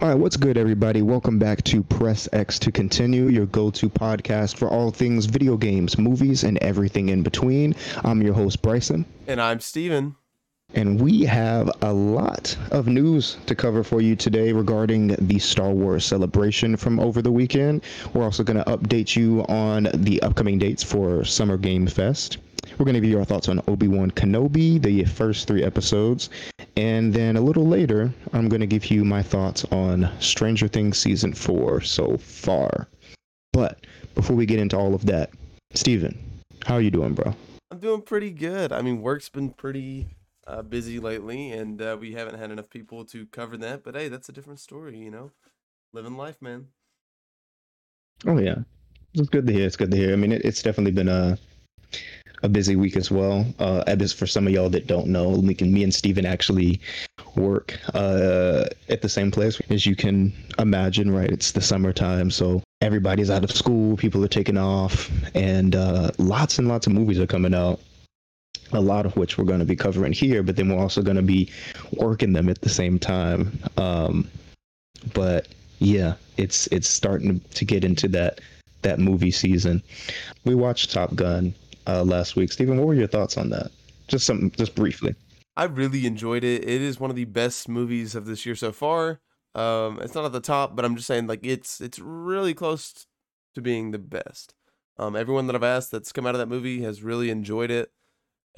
All right, what's good, everybody? Welcome back to Press X to Continue, your go to podcast for all things video games, movies, and everything in between. I'm your host, Bryson. And I'm Steven. And we have a lot of news to cover for you today regarding the Star Wars celebration from over the weekend. We're also going to update you on the upcoming dates for Summer Game Fest. We're going to give you our thoughts on Obi Wan Kenobi, the first three episodes. And then a little later, I'm going to give you my thoughts on Stranger Things Season 4 so far. But before we get into all of that, Steven, how are you doing, bro? I'm doing pretty good. I mean, work's been pretty uh, busy lately, and uh, we haven't had enough people to cover that. But hey, that's a different story, you know? Living life, man. Oh, yeah. It's good to hear. It's good to hear. I mean, it, it's definitely been a a busy week as well. Uh, as for some of y'all that don't know, me and me and Steven actually work uh, at the same place as you can imagine. Right, it's the summertime, so everybody's out of school, people are taking off, and uh, lots and lots of movies are coming out. A lot of which we're going to be covering here, but then we're also going to be working them at the same time. Um, but yeah, it's it's starting to get into that that movie season. We watched Top Gun uh, last week. Steven, what were your thoughts on that? Just some, just briefly. I really enjoyed it. It is one of the best movies of this year so far. Um, it's not at the top, but I'm just saying like it's it's really close to being the best. Um, everyone that I've asked that's come out of that movie has really enjoyed it,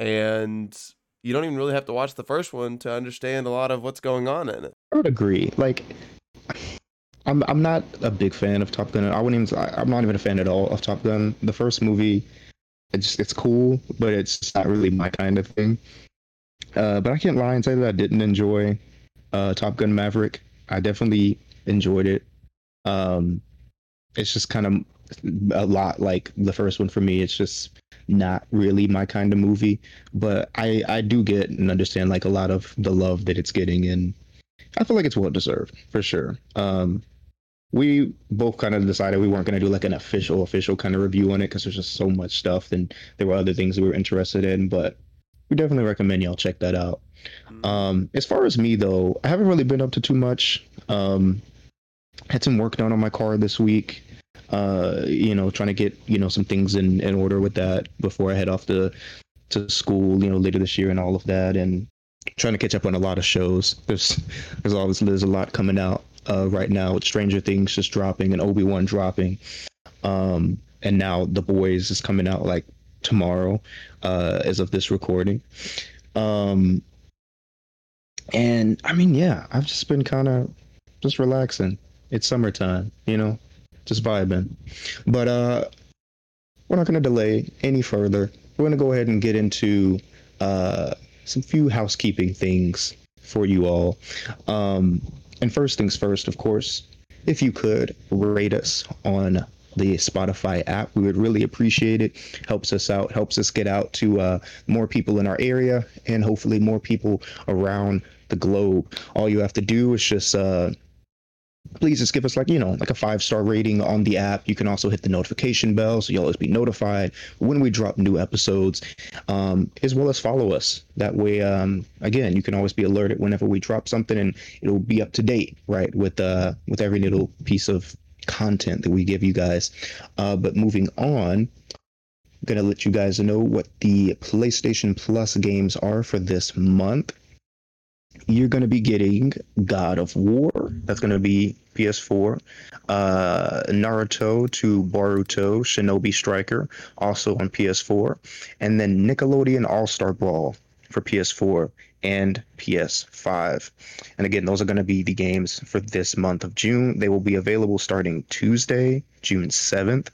and you don't even really have to watch the first one to understand a lot of what's going on in it. I would agree. Like, I'm I'm not a big fan of Top Gun. I wouldn't even. I'm not even a fan at all of Top Gun. The first movie it's it's cool, but it's not really my kind of thing. Uh, but I can't lie and say that I didn't enjoy uh, Top Gun Maverick. I definitely enjoyed it. Um, it's just kind of a lot like the first one for me. It's just not really my kind of movie, but I I do get and understand like a lot of the love that it's getting, and I feel like it's well deserved for sure. Um, we both kind of decided we weren't going to do like an official official kind of review on it because there's just so much stuff and there were other things we were interested in but we definitely recommend y'all check that out mm-hmm. um, as far as me though i haven't really been up to too much um, had some work done on my car this week uh, you know trying to get you know some things in, in order with that before i head off to to school you know later this year and all of that and trying to catch up on a lot of shows there's there's always there's a lot coming out uh, right now with Stranger Things just dropping and Obi Wan dropping, um, and now The Boys is coming out like tomorrow, uh, as of this recording. Um, and I mean, yeah, I've just been kind of just relaxing. It's summertime, you know, just vibing. But uh, we're not going to delay any further. We're going to go ahead and get into uh, some few housekeeping things for you all. Um, and first things first, of course, if you could rate us on the Spotify app. We would really appreciate it. Helps us out, helps us get out to uh, more people in our area and hopefully more people around the globe. All you have to do is just uh, please just give us like you know like a five star rating on the app. You can also hit the notification bell so you'll always be notified when we drop new episodes um, as well as follow us. That way um, again you can always be alerted whenever we drop something and it'll be up to date right with uh with every little piece of content that we give you guys. Uh, but moving on I'm gonna let you guys know what the PlayStation Plus games are for this month you're going to be getting God of War. That's going to be PS4. Uh, Naruto to Boruto Shinobi Striker, also on PS4. And then Nickelodeon All Star Brawl for PS4 and PS5. And again, those are going to be the games for this month of June. They will be available starting Tuesday, June 7th.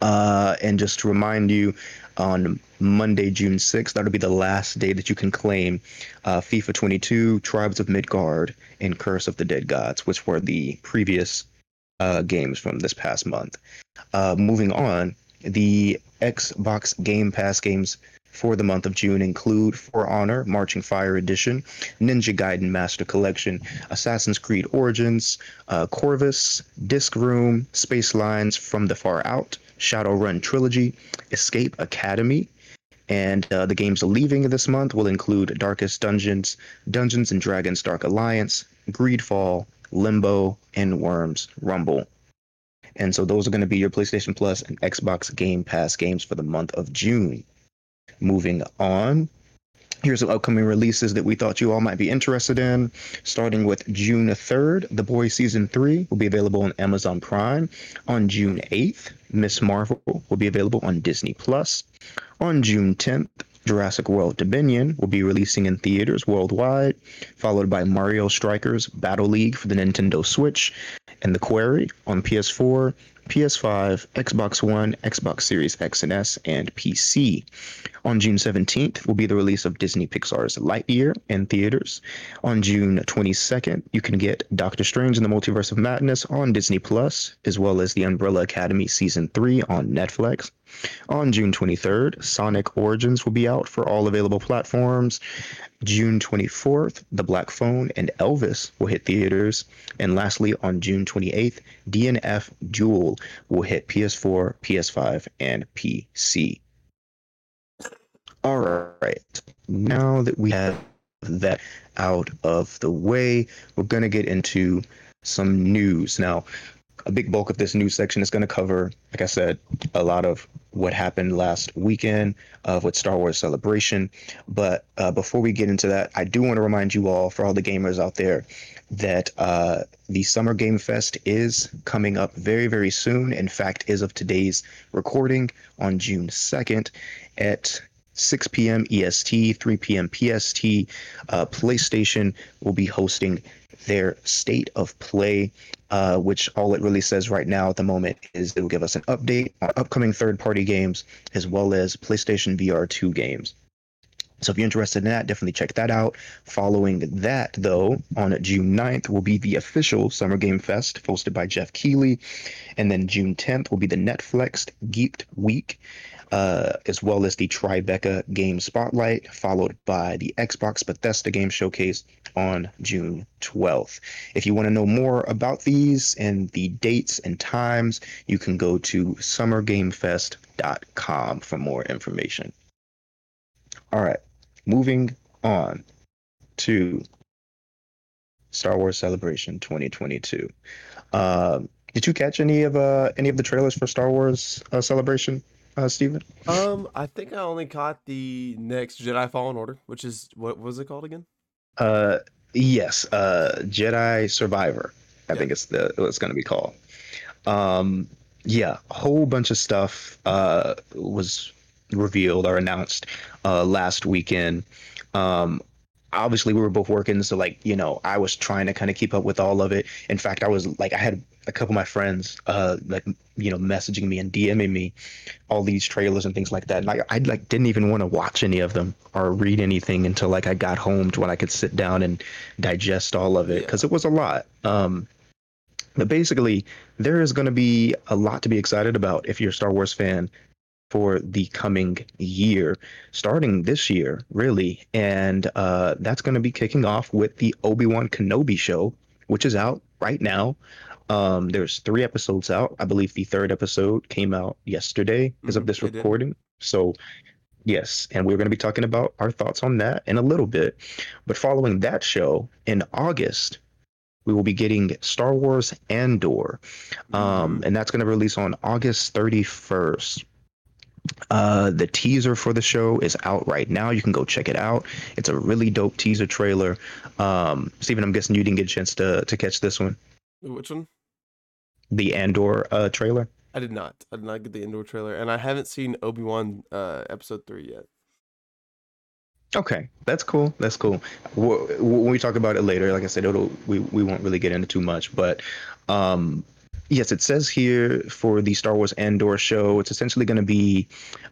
Uh, and just to remind you, on Monday, June 6th. That'll be the last day that you can claim uh, FIFA 22, Tribes of Midgard, and Curse of the Dead Gods, which were the previous uh, games from this past month. Uh, moving on, the Xbox Game Pass games for the month of June include For Honor, Marching Fire Edition, Ninja Gaiden Master Collection, Assassin's Creed Origins, uh, Corvus, Disc Room, Spacelines from the Far Out, Shadowrun Trilogy, Escape Academy, and uh, the games leaving this month will include Darkest Dungeons, Dungeons and Dragons Dark Alliance, Greedfall, Limbo, and Worms Rumble. And so those are going to be your PlayStation Plus and Xbox Game Pass games for the month of June. Moving on, Here's some upcoming releases that we thought you all might be interested in. Starting with June 3rd, The Boys Season 3 will be available on Amazon Prime. On June 8th, Miss Marvel will be available on Disney Plus. On June 10th, Jurassic World Dominion will be releasing in theaters worldwide, followed by Mario Strikers Battle League for the Nintendo Switch and The Quarry on PS4, PS5, Xbox One, Xbox Series X and S, and PC. On June 17th will be the release of Disney Pixar's Lightyear in theaters. On June 22nd, you can get Doctor Strange in the Multiverse of Madness on Disney Plus, as well as The Umbrella Academy Season 3 on Netflix. On June 23rd, Sonic Origins will be out for all available platforms. June 24th, The Black Phone and Elvis will hit theaters. And lastly, on June 28th, DNF Duel will hit PS4, PS5, and PC. All right. Now that we have that out of the way, we're going to get into some news. Now, a big bulk of this news section is going to cover, like I said, a lot of what happened last weekend of with Star Wars Celebration. But uh, before we get into that, I do want to remind you all, for all the gamers out there, that uh, the Summer Game Fest is coming up very, very soon. In fact, is of today's recording on June 2nd at 6 p.m. EST, 3 p.m. PST. Uh, PlayStation will be hosting their state of play, uh, which all it really says right now at the moment is it will give us an update on upcoming third party games as well as PlayStation VR 2 games. So if you're interested in that, definitely check that out. Following that, though, on June 9th will be the official Summer Game Fest hosted by Geoff Keighley. And then June 10th will be the Netflix Geeked Week uh, as well as the Tribeca Game Spotlight, followed by the Xbox Bethesda Game Showcase on June 12th. If you want to know more about these and the dates and times, you can go to summergamefest.com for more information. All right, moving on to Star Wars Celebration 2022. Uh, did you catch any of uh, any of the trailers for Star Wars uh, Celebration? Uh, Steven? Um, I think I only caught the next Jedi Fallen Order, which is what was it called again? Uh, yes, uh, Jedi Survivor. I think it's the it's going to be called. Um, yeah, a whole bunch of stuff uh was revealed or announced uh last weekend. Um, obviously we were both working so like you know i was trying to kind of keep up with all of it in fact i was like i had a couple of my friends uh like you know messaging me and DMing me all these trailers and things like that. And I, I like didn't even want to watch any of them or read anything until like I got home to when I could sit down and digest all of it because yeah. it was a lot. Um, but basically, there is going to be a lot to be excited about if you're a Star Wars fan for the coming year, starting this year, really. And uh, that's going to be kicking off with the Obi Wan Kenobi show, which is out right now. Um, there's three episodes out. I believe the third episode came out yesterday as of mm-hmm. this recording. So, yes, and we're going to be talking about our thoughts on that in a little bit. But following that show in August, we will be getting Star Wars Andor, um, mm. and that's going to release on August 31st. Uh, the teaser for the show is out right now. You can go check it out. It's a really dope teaser trailer. Um, Steven, I'm guessing you didn't get a chance to to catch this one. Which one? the Andor uh, trailer? I did not. I did not get the Andor trailer, and I haven't seen Obi Wan uh, episode three yet. Okay, that's cool. That's cool. When we talk about it later, like I said, it'll we we won't really get into too much, but um, yes, it says here for the Star Wars Andor show, it's essentially going to be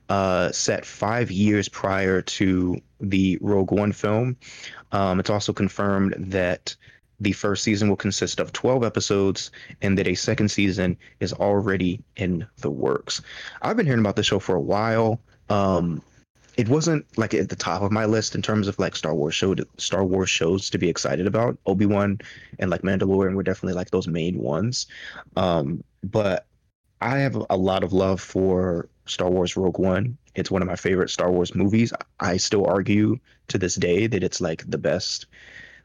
uh, set five years prior to the Rogue One film. Um, it's also confirmed that the first season will consist of 12 episodes and that a second season is already in the works. I've been hearing about the show for a while. Um, it wasn't like at the top of my list in terms of like Star Wars show to, Star Wars shows to be excited about. Obi Wan and like Mandalorian were definitely like those main ones. Um, but I have a lot of love for Star Wars Rogue One. It's one of my favorite Star Wars movies. I still argue to this day that it's like the best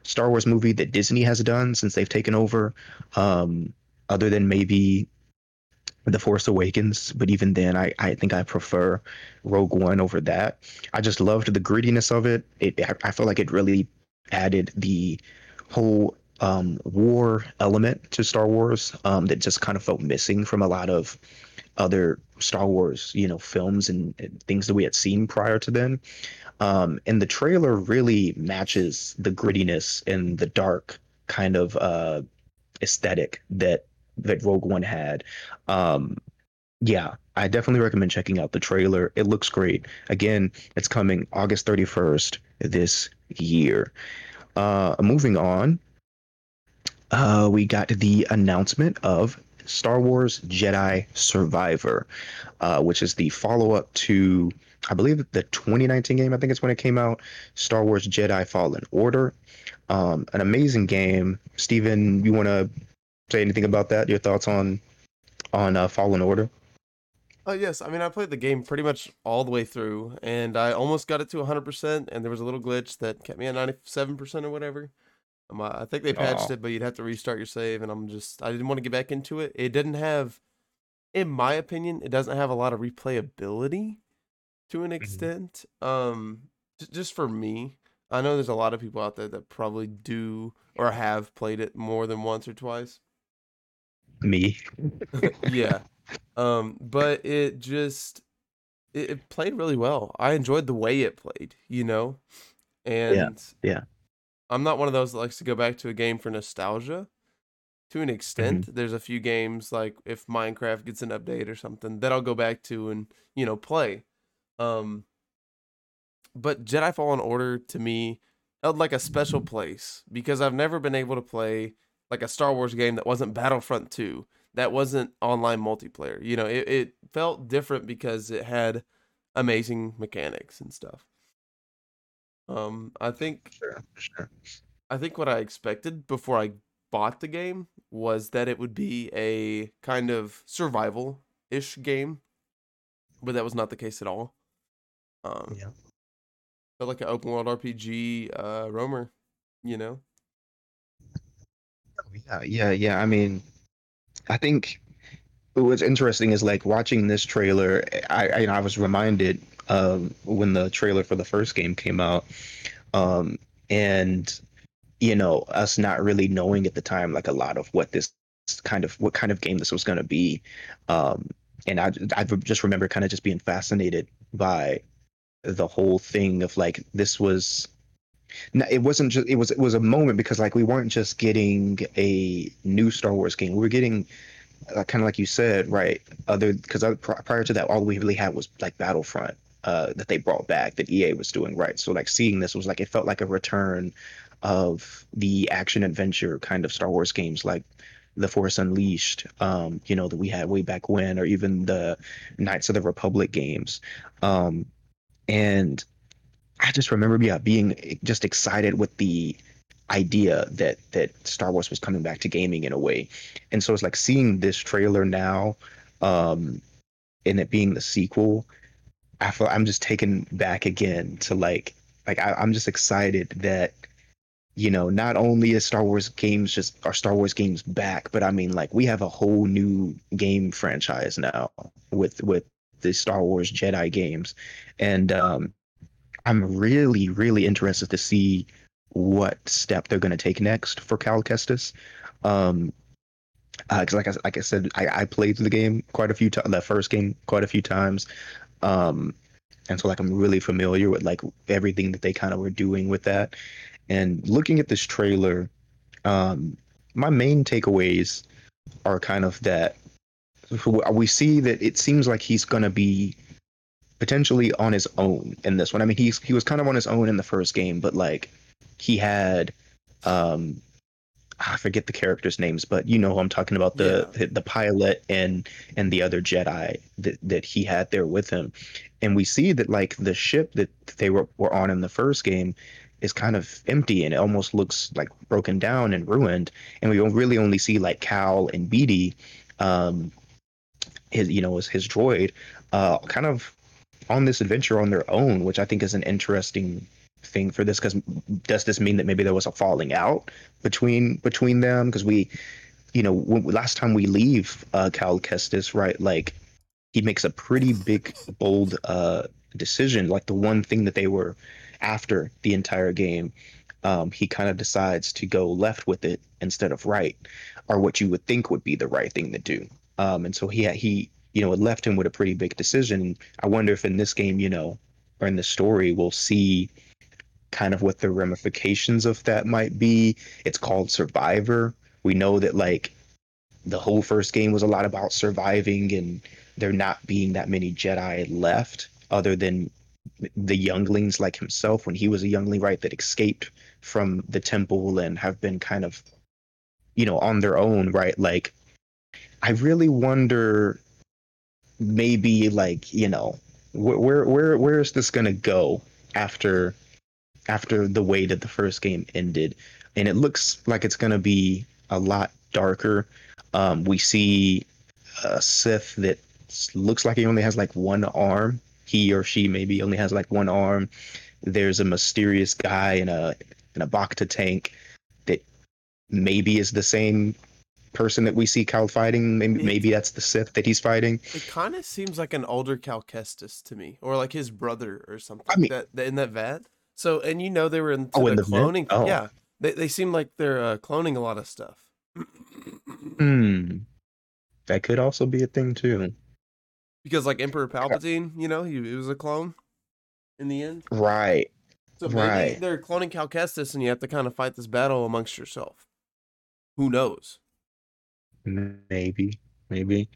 Star Wars movie that Disney has done since they've taken over, um, other than maybe The Force Awakens. But even then, I, I think I prefer Rogue One over that. I just loved the grittiness of it. It I feel like it really added the whole um, war element to Star Wars um, that just kind of felt missing from a lot of other Star Wars, you know, films and, and things that we had seen prior to then. Um, and the trailer really matches the grittiness and the dark kind of uh, aesthetic that that Rogue One had. Um, yeah, I definitely recommend checking out the trailer. It looks great. Again, it's coming August 31st this year. Uh, moving on, uh, we got the announcement of Star Wars Jedi Survivor, uh, which is the follow up to, I believe, the 2019 game. I think it's when it came out. Star Wars Jedi Fallen Order. Um, an amazing game. Steven, you want to say anything about that? Your thoughts on on uh, Fallen Order? Oh yes, I mean I played the game pretty much all the way through, and I almost got it to 100%, and there was a little glitch that kept me at 97% or whatever. Um, I think they patched Oh. it, but you'd have to restart your save, and I'm just I didn't want to get back into it. It didn't have, in my opinion, it doesn't have a lot of replayability to an extent. Um, j- just for me, I know there's a lot of people out there that probably do or have played it more than once or twice. Me. yeah. Um, but it just it, it played really well. I enjoyed the way it played, you know? And yeah. I'm not one of those that likes to go back to a game for nostalgia. To an extent, there's a few games like if Minecraft gets an update or something that I'll go back to and, you know, play. Um but Jedi Fallen Order to me held like a special place because I've never been able to play like a Star Wars game that wasn't Battlefront 2, that wasn't online multiplayer. You know, it, it felt different because it had amazing mechanics and stuff. Um, I think Sure, sure. I think what I expected before I bought the game was that it would be a kind of survival ish game, but that was not the case at all. Um, Yeah. felt like an open world RPG uh, roamer, you know. Yeah, yeah, yeah. I mean, I think what's interesting is like watching this trailer. I, I, you know, I was reminded of when the trailer for the first game came out, um, and you know, us not really knowing at the time like a lot of what this kind of what kind of game this was going to be, um, and I, I just remember kind of just being fascinated by the whole thing of like this was no, it wasn't just it was it was a moment because like we weren't just getting a new Star Wars game. We were getting uh, kind of like you said, right? Other because prior to that, all we really had was like Battlefront uh, that they brought back that EA was doing, right? So like seeing this was like it felt like a return of the action adventure kind of Star Wars games, like the Force Unleashed, um, you know, that we had way back when, or even the Knights of the Republic games, um, and I just remember, yeah, being just excited with the idea that that Star Wars was coming back to gaming in a way, and so it's like seeing this trailer now, um, and it being the sequel. I feel I'm just taken back again to like like I, I'm just excited that you know not only is Star Wars games just are Star Wars games back, but I mean like we have a whole new game franchise now with with the Star Wars Jedi games, and um, I'm really, really interested to see what step they're going to take next for Cal Kestis. Um, because like I like I said, I, I played the game quite a few times. The first game quite a few times, um, and so like I'm really familiar with like everything that they kind of were doing with that. And looking at this trailer, um, my main takeaways are kind of that we see that it seems like he's going to be potentially on his own in this one. I mean, he's he was kind of on his own in the first game, but like he had um I forget the characters' names, but you know who I'm talking about the Yeah. the pilot and and the other Jedi that that he had there with him. And we see that like the ship that they were, were on in the first game is kind of empty and it almost looks like broken down and ruined. And we really only see like Cal and BD, um, his you know his his droid, uh, kind of on this adventure on their own, which I think is an interesting thing for this because does this mean that maybe there was a falling out between between them? Because we you know when, last time we leave uh cal kestis right like he makes a pretty big bold uh decision like the one thing that they were after the entire game um he kind of decides to go left with it instead of right or what you would think would be the right thing to do. Um and so he he you know it left him with a pretty big decision i wonder if in this game you know or in the story we'll see kind of what the ramifications of that might be. It's called Survivor. We know that like the whole first game was a lot about surviving and there not being that many Jedi left other than the younglings like himself when he was a youngling right that escaped from the temple and have been kind of you know on their own right like i really wonder maybe like you know wh- where where where is this going to go after after the way that the first game ended, and it looks like it's going to be a lot darker. Um, we see a Sith that looks like he only has like one arm. He or she maybe only has like one arm. There's a mysterious guy in a in a Bacta tank that maybe is the same person that we see Cal fighting. Maybe, maybe that's the Sith that he's fighting. It kind of seems like an older Cal Kestis to me, or like his brother or something. I mean- that, in that vat. So, and you know they were into Oh, the, in the cloning. Oh. Yeah, they they seem like they're uh, cloning a lot of stuff. Hmm. That could also be a thing too. because like Emperor Palpatine, you know, he, he was a clone in the end. Right. So maybe Right. they're cloning Cal Kestis, and you have to kind of fight this battle amongst yourself. Who knows? Maybe, maybe.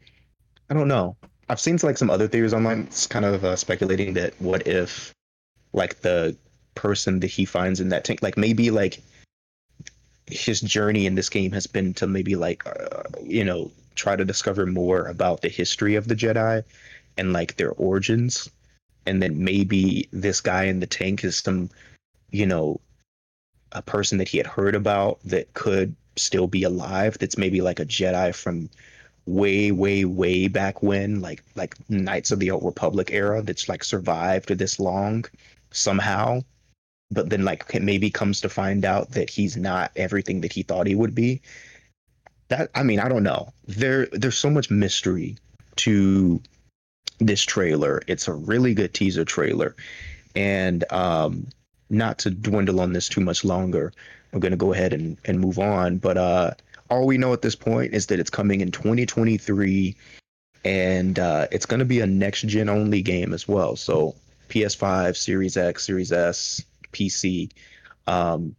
I don't know. I've seen like some other theories online. It's kind of uh, speculating that what if, like the person that he finds in that tank, like maybe like his journey in this game has been to maybe like uh, you know try to discover more about the history of the Jedi and like their origins, and then maybe this guy in the tank is some, you know, a person that he had heard about that could still be alive. That's maybe like a Jedi from way, way, way back when, like like Knights of the Old Republic era. That's like survived this long somehow, but then like maybe comes to find out that he's not everything that he thought he would be. That I mean, I don't know. There there's so much mystery to this trailer. It's a really good teaser trailer. And um not to dwindle on this too much longer, I'm gonna go ahead and, and move on. But uh all we know at this point is that it's coming in 2023 and uh it's gonna be a next gen only game as well. So PS5, Series X, Series S, PC. Um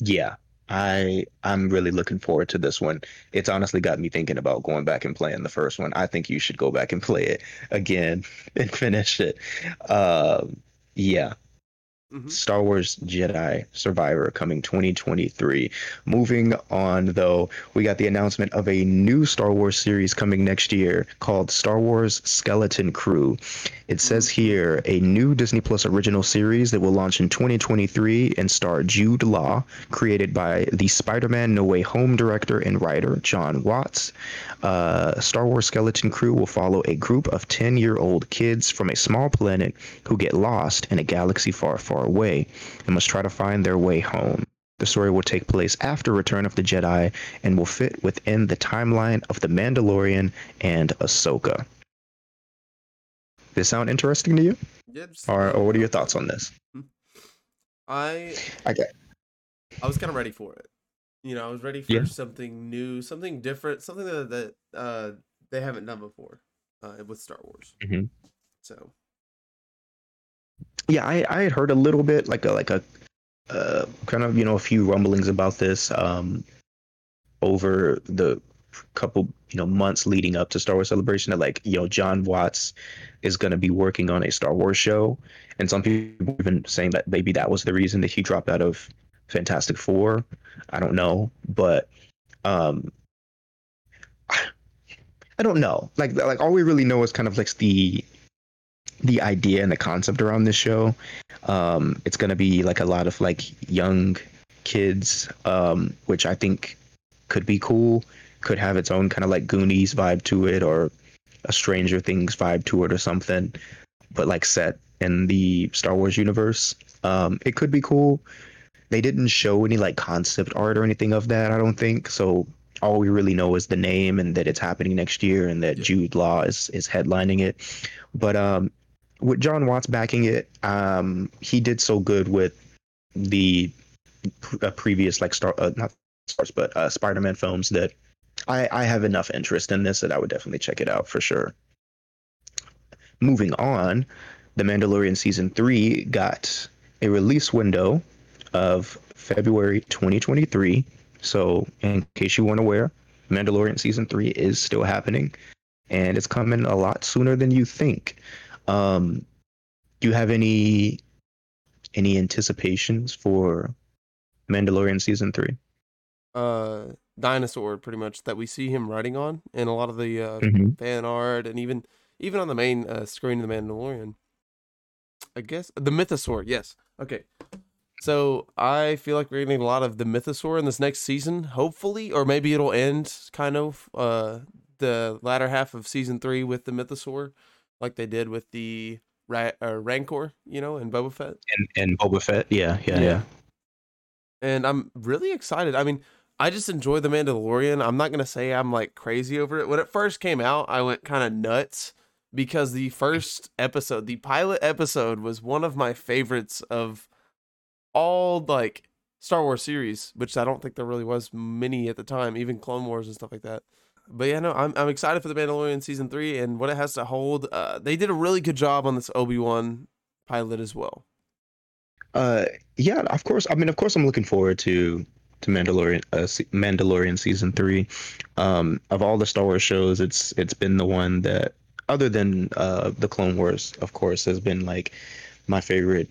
yeah, I I'm really looking forward to this one. It's honestly got me thinking about going back and playing the first one. I think you should go back and play it again and finish it. Um yeah, Mhm. Star Wars Jedi Survivor coming 2023. Moving on, though, we got the announcement of a new Star Wars series coming next year called Star Wars Skeleton Crew. It says here a new Disney Plus original series that will launch in 2023 and star Jude Law, created by the Spider Man No Way Home director and writer Jon Watts. Uh, Star Wars Skeleton Crew will follow a group of 10 year old kids from a small planet who get lost in a galaxy far, far away and must try to find their way home. The story will take place after Return of the Jedi and will fit within the timeline of The Mandalorian and Ahsoka. This sound interesting to you? Yep. Or, or what are your thoughts on this? I I Okay. I was kind of ready for it. You know, I was ready for Yeah. something new, something different, something that that uh, they haven't done before uh, with Star Wars. Mhm. So yeah, I, I had heard a little bit, like a like a uh, kind of you know a few rumblings about this um, over the couple you know months leading up to Star Wars Celebration. That like you know Jon Watts is going to be working on a Star Wars show, and some people have been saying that maybe that was the reason that he dropped out of Fantastic Four. I don't know, but um, I don't know. Like like all we really know is kind of like the the idea and the concept around this show. Um, it's gonna be like a lot of like young kids, um, which I think could be cool. Could have its own kind of like Goonies vibe to it, or a Stranger Things vibe to it, or something. but like set in the Star Wars universe. Um, it could be cool. They didn't show any like concept art or anything of that, I don't think. So all we really know is the name and that it's happening next year and that Yeah. Jude Law is is headlining it. But um, with Jon Watts backing it, um, he did so good with the uh, previous like Star uh, not Stars but uh, Spider-Man films that I I have enough interest in this that I would definitely check it out for sure. Moving on, The Mandalorian season 3 got a release window of February 2023. So, in case you weren't aware, Mandalorian season 3 is still happening and it's coming a lot sooner than you think. Um do you have any any anticipations for Mandalorian season 3? Uh, dinosaur, pretty much that we see him riding on in a lot of the uh, Mm-hmm. fan art and even even on the main uh, screen of the Mandalorian. I guess the Mythosaur. Yes. Okay. So I feel like we're getting a lot of the Mythosaur in this next season, hopefully, or maybe it'll end kind of uh the latter half of season three with the Mythosaur, like they did with the Ra- uh, Rancor, you know, and Boba Fett. And and Boba Fett, yeah, yeah, Yeah. yeah. and I'm really excited. I mean, I just enjoy the Mandalorian. I'm not gonna say I'm like crazy over it. When it first came out, I went kind of nuts because the first episode, the pilot episode, was one of my favorites of all like Star Wars series, which I don't think there really was many at the time, even Clone Wars and stuff like that. But yeah, no, I'm I'm excited for the Mandalorian season three and what it has to hold. Uh, they did a really good job on this Obi Wan pilot as well. Uh, yeah, of course. I mean, of course, I'm looking forward to to Mandalorian uh, Mandalorian season three. Um, of all the Star Wars shows, it's it's been the one that, other than uh the Clone Wars, of course, has been like my favorite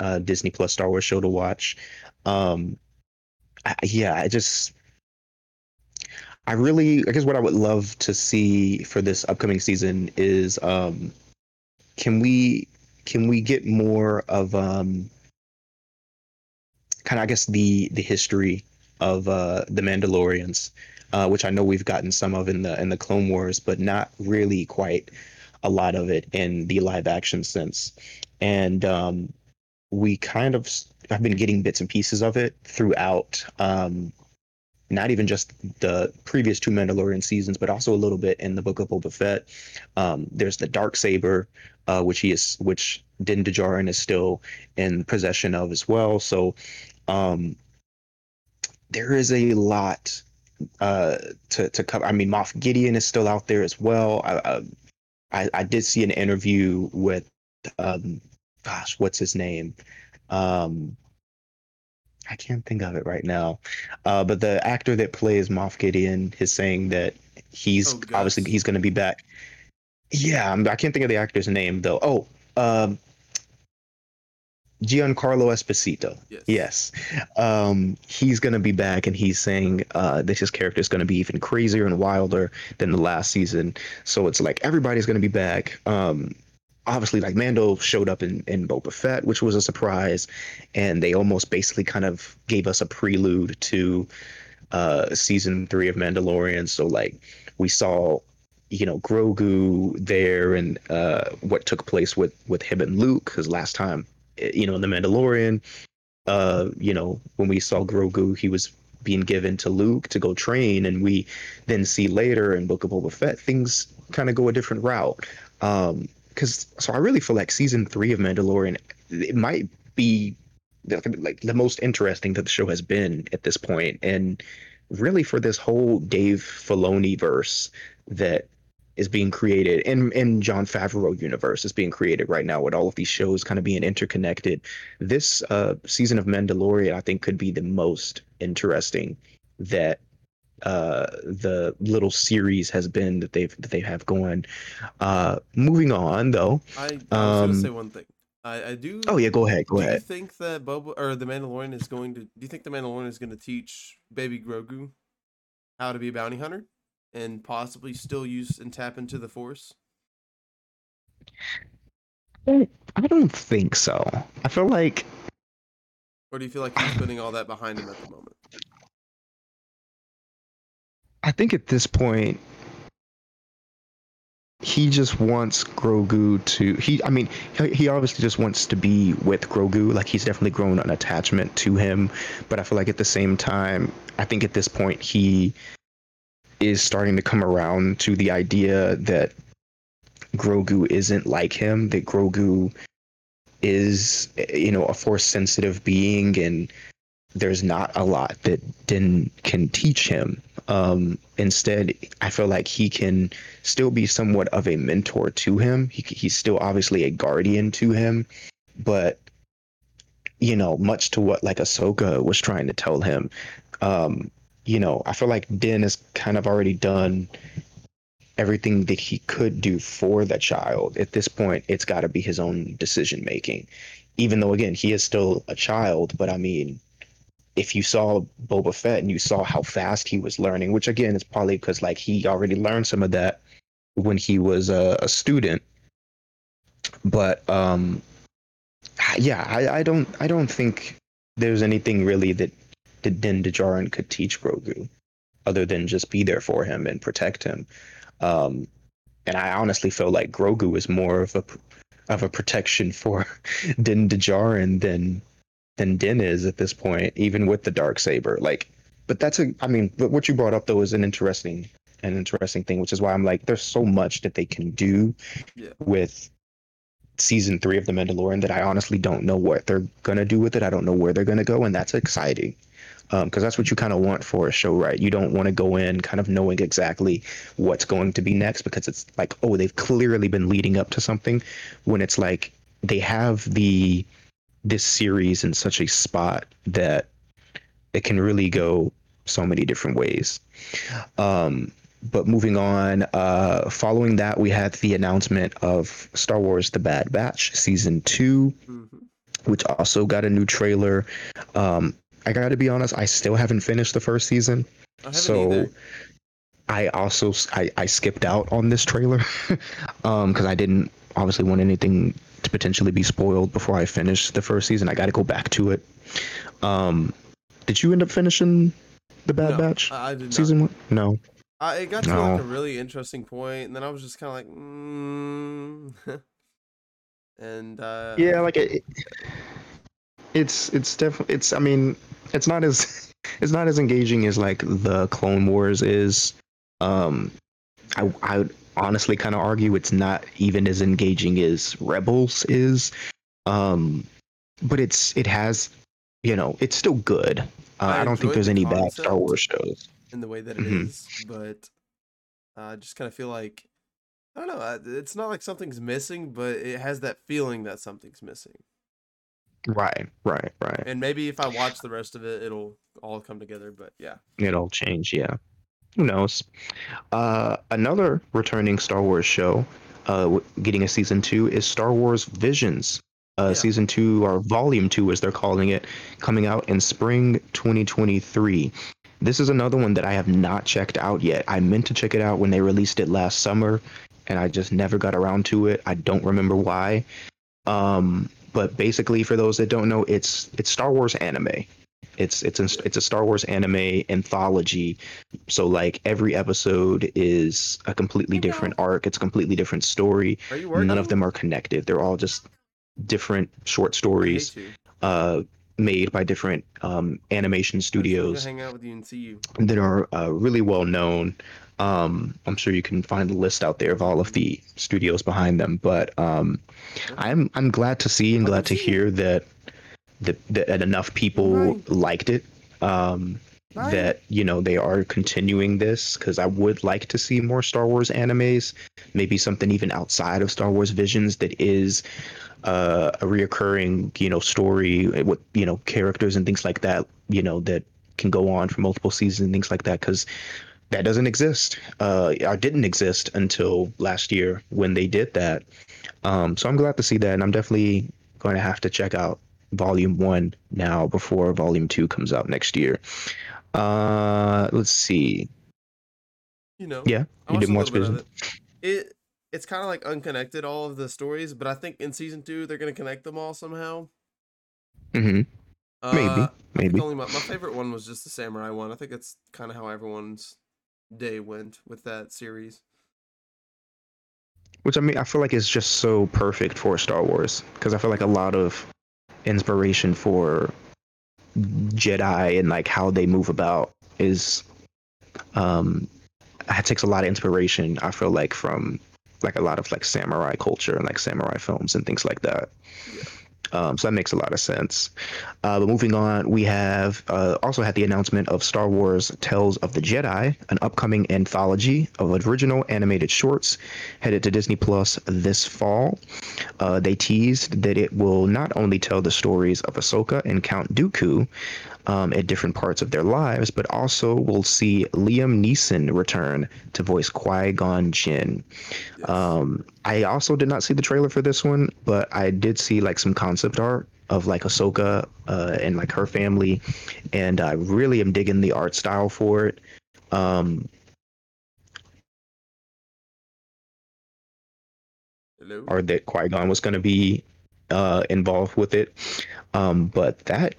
uh Disney Plus Star Wars show to watch. Um, I, yeah, I just. I really, I guess, what I would love to see for this upcoming season is, um, can we can we get more of um kind of I guess the the history of uh the Mandalorians, uh, which I know we've gotten some of in the in the Clone Wars, but not really quite a lot of it in the live action sense. And um we kind of have been getting bits and pieces of it throughout um not even just the previous two Mandalorian seasons, but also a little bit in the Book of Boba Fett. Um, there's the dark saber, uh, which he is, which Din Djarin is still in possession of as well. So um, there is a lot uh, to to cover. I mean, Moff Gideon is still out there as well. I I, I did see an interview with, um, gosh, what's his name? Um, I can't think of it right now. Uh, but the actor that plays Moff Gideon is saying that he's Oh, obviously he's going to be back. Yeah, I'm, I can't think of the actor's name though. Oh, um, Giancarlo Esposito. Yes. Yes. Um, he's going to be back, and he's saying uh, that his character is going to be even crazier and wilder than the last season. So it's like everybody's going to be back. Um, obviously, like Mando showed up in, in Boba Fett, which was a surprise, and they almost basically kind of gave us a prelude to uh, season three of Mandalorian. So, like, we saw. You know Grogu there, and uh, what took place with with him and Luke. Because last time you know, in The Mandalorian, uh, you know, when we saw Grogu, he was being given to Luke to go train, and we then see later in Book of Boba Fett things kind of go a different route. Um, because so I really feel like season three of Mandalorian it might be like the most interesting that the show has been at this point, and really for this whole Dave Filoni verse that is being created in in Jon Favreau universe is being created right now with all of these shows kind of being interconnected. This uh, season of Mandalorian, I think, could be the most interesting that uh, the little series has been that they've that they have going. Uh, moving on though. I, I was Um, gonna say one thing. I, I do. Oh yeah, go ahead, go do you think that Boba or the Mandalorian is going to? Do you think the Mandalorian is going to teach Baby Grogu how to be a bounty hunter and possibly still use and tap into the Force? I don't think so. I feel like Or do you feel like he's putting all that behind him at the moment? I think at this point, he just wants Grogu to he I mean he, obviously just wants to be with Grogu. Like he's definitely grown an attachment to him. But I feel like at the same time I think at this point he is starting to come around to the idea that Grogu isn't like him that Grogu is you know a force sensitive being and there's not a lot that Din can teach him um, instead, I feel like he can still be somewhat of a mentor to him. He, he's still obviously a guardian to him, but you know, much to what like Ahsoka was trying to tell him. Um, you know, I feel like Din has kind of already done everything that he could do for the child. At this point, it's got to be his own decision making. Even though, again, he is still a child, but I mean, if you saw Boba Fett and you saw how fast he was learning, which again is probably because like he already learned some of that when he was a, a student. But um, yeah, I, I don't I don't think there's anything really that that Din Djarin could teach Grogu, other than just be there for him and protect him. Um, and I honestly feel like Grogu is more of a of a protection for Din Djarin than than Din is at this point, even with the dark saber. Like, but that's a. I mean, but what you brought up though is an interesting, an interesting thing, which is why I'm like, there's so much that they can do Yeah. with season three of The Mandalorian that I honestly don't know what they're gonna do with it. I don't know where they're gonna go, and that's exciting. Um, because that's what you kind of want for a show, right? You don't want to go in kind of knowing exactly what's going to be next because it's like, oh, they've clearly been leading up to something. When it's like they have the this series in such a spot that it can really go so many different ways. Um, but moving on, uh, following that, we had the announcement of Star Wars: The Bad Batch season two, hmm which also got a new trailer. Um, I got to be honest, I still haven't finished the first season, so either. I also I, I skipped out on this trailer um because I didn't obviously want anything to potentially be spoiled before I finish the first season. I got to go back to it. Um, did you end up finishing the Bad No, Batch I, did not. season one? No. I, it got to like a really interesting point, and then I was just kind of like, mm. and uh, Yeah, like it, it's it's definitely it's. I mean, it's not as it's not as engaging as like the Clone Wars is. Um, I I honestly kind of argue it's not even as engaging as Rebels is. Um, but it's it has, you know, it's still good. Uh, I I, don't think there's the any bad. Star Wars shows. in the way that it is, Mhm. but I just kind of feel like I don't know. It's not like something's missing, but it has that feeling that something's missing. Right, right, right. And maybe if I watch the rest of it, it'll all come together. But yeah, It'll change, yeah. Who knows? Uh, another returning Star Wars show, uh, getting a season two is Star Wars Visions. Uh, Yeah. Season two, or Volume two, as they're calling it, coming out in spring 2023. This is another one that I have not checked out yet. I meant to check it out when they released it last summer, and I just never got around to it. I don't remember why. Um, but basically, for those that don't know, it's it's Star Wars anime. It's it's an, it's a Star Wars anime anthology. So like every episode is a completely You know- different arc. It's a completely different story. are you? None of them are connected. They're all just different short stories uh, made by different um, animation I just wanted to studios hang out with you and see you. that are uh, really well known. Um, I'm sure you can find a list out there of all of the studios behind them. But um, I'm I'm glad to see and glad to hear that that, that enough people Right. liked it. Um, Right. that you know they are continuing this because I would like to see more Star Wars animes, maybe something even outside of Star Wars Visions that is uh, a reoccurring you know story with you know characters and things like that. You know that can go on for multiple seasons and things like that because that doesn't exist uh, or didn't exist until last year when they did that. Um, so I'm glad to see that, and I'm definitely going to have to check out Volume One now before Volume Two comes out next year. Uh, let's see. You know. Yeah, you didn't a watch little bit of Visions. it. It it's kind of like unconnected all of the stories, but I think in season two they're gonna connect them all somehow. Mm-hmm. Uh, Maybe, maybe. only my, my favorite one was just the samurai one. I think it's kind of how everyone's day went with that series. which I mean, I feel like is just so perfect for Star Wars because I feel like a lot of inspiration for Jedi and like how they move about is um it takes a lot of inspiration I feel like from like a lot of like samurai culture and like samurai films and things like that. Yeah. Um, so that makes a lot of sense. Uh, but moving on, we have uh, also had the announcement of Star Wars Tales of the Jedi, an upcoming anthology of original animated shorts headed to Disney Plus this fall. Uh, they teased that it will not only tell the stories of Ahsoka and Count Dooku, um, at different parts of their lives, but also we'll see Liam Neeson return to voice Qui Gon Jinn. Yes. Um, I also did not see the trailer for this one, but I did see like some concept art of like Ahsoka uh, and like her family, and I really am digging the art style for it. Um, Hello. or that Qui Gon was going to be uh, involved with it, um, but that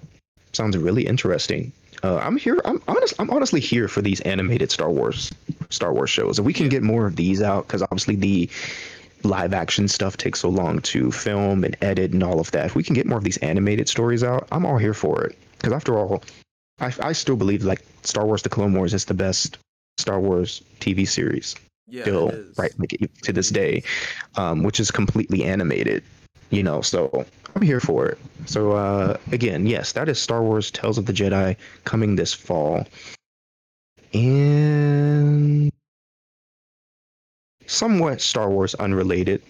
sounds really interesting. Uh, I'm here. I'm honest. I'm honestly here for these animated Star Wars, Star Wars shows. If we can get more of these out, because obviously the live action stuff takes so long to film and edit and all of that. If we can get more of these animated stories out, I'm all here for it. Because after all, I, I still believe like Star Wars: The Clone Wars is the best Star Wars TV series yeah, still right like, to this day, um, which is completely animated. You know, so I'm here for it. So uh, again, yes, that is Star Wars: Tales of the Jedi coming this fall, and somewhat Star Wars unrelated.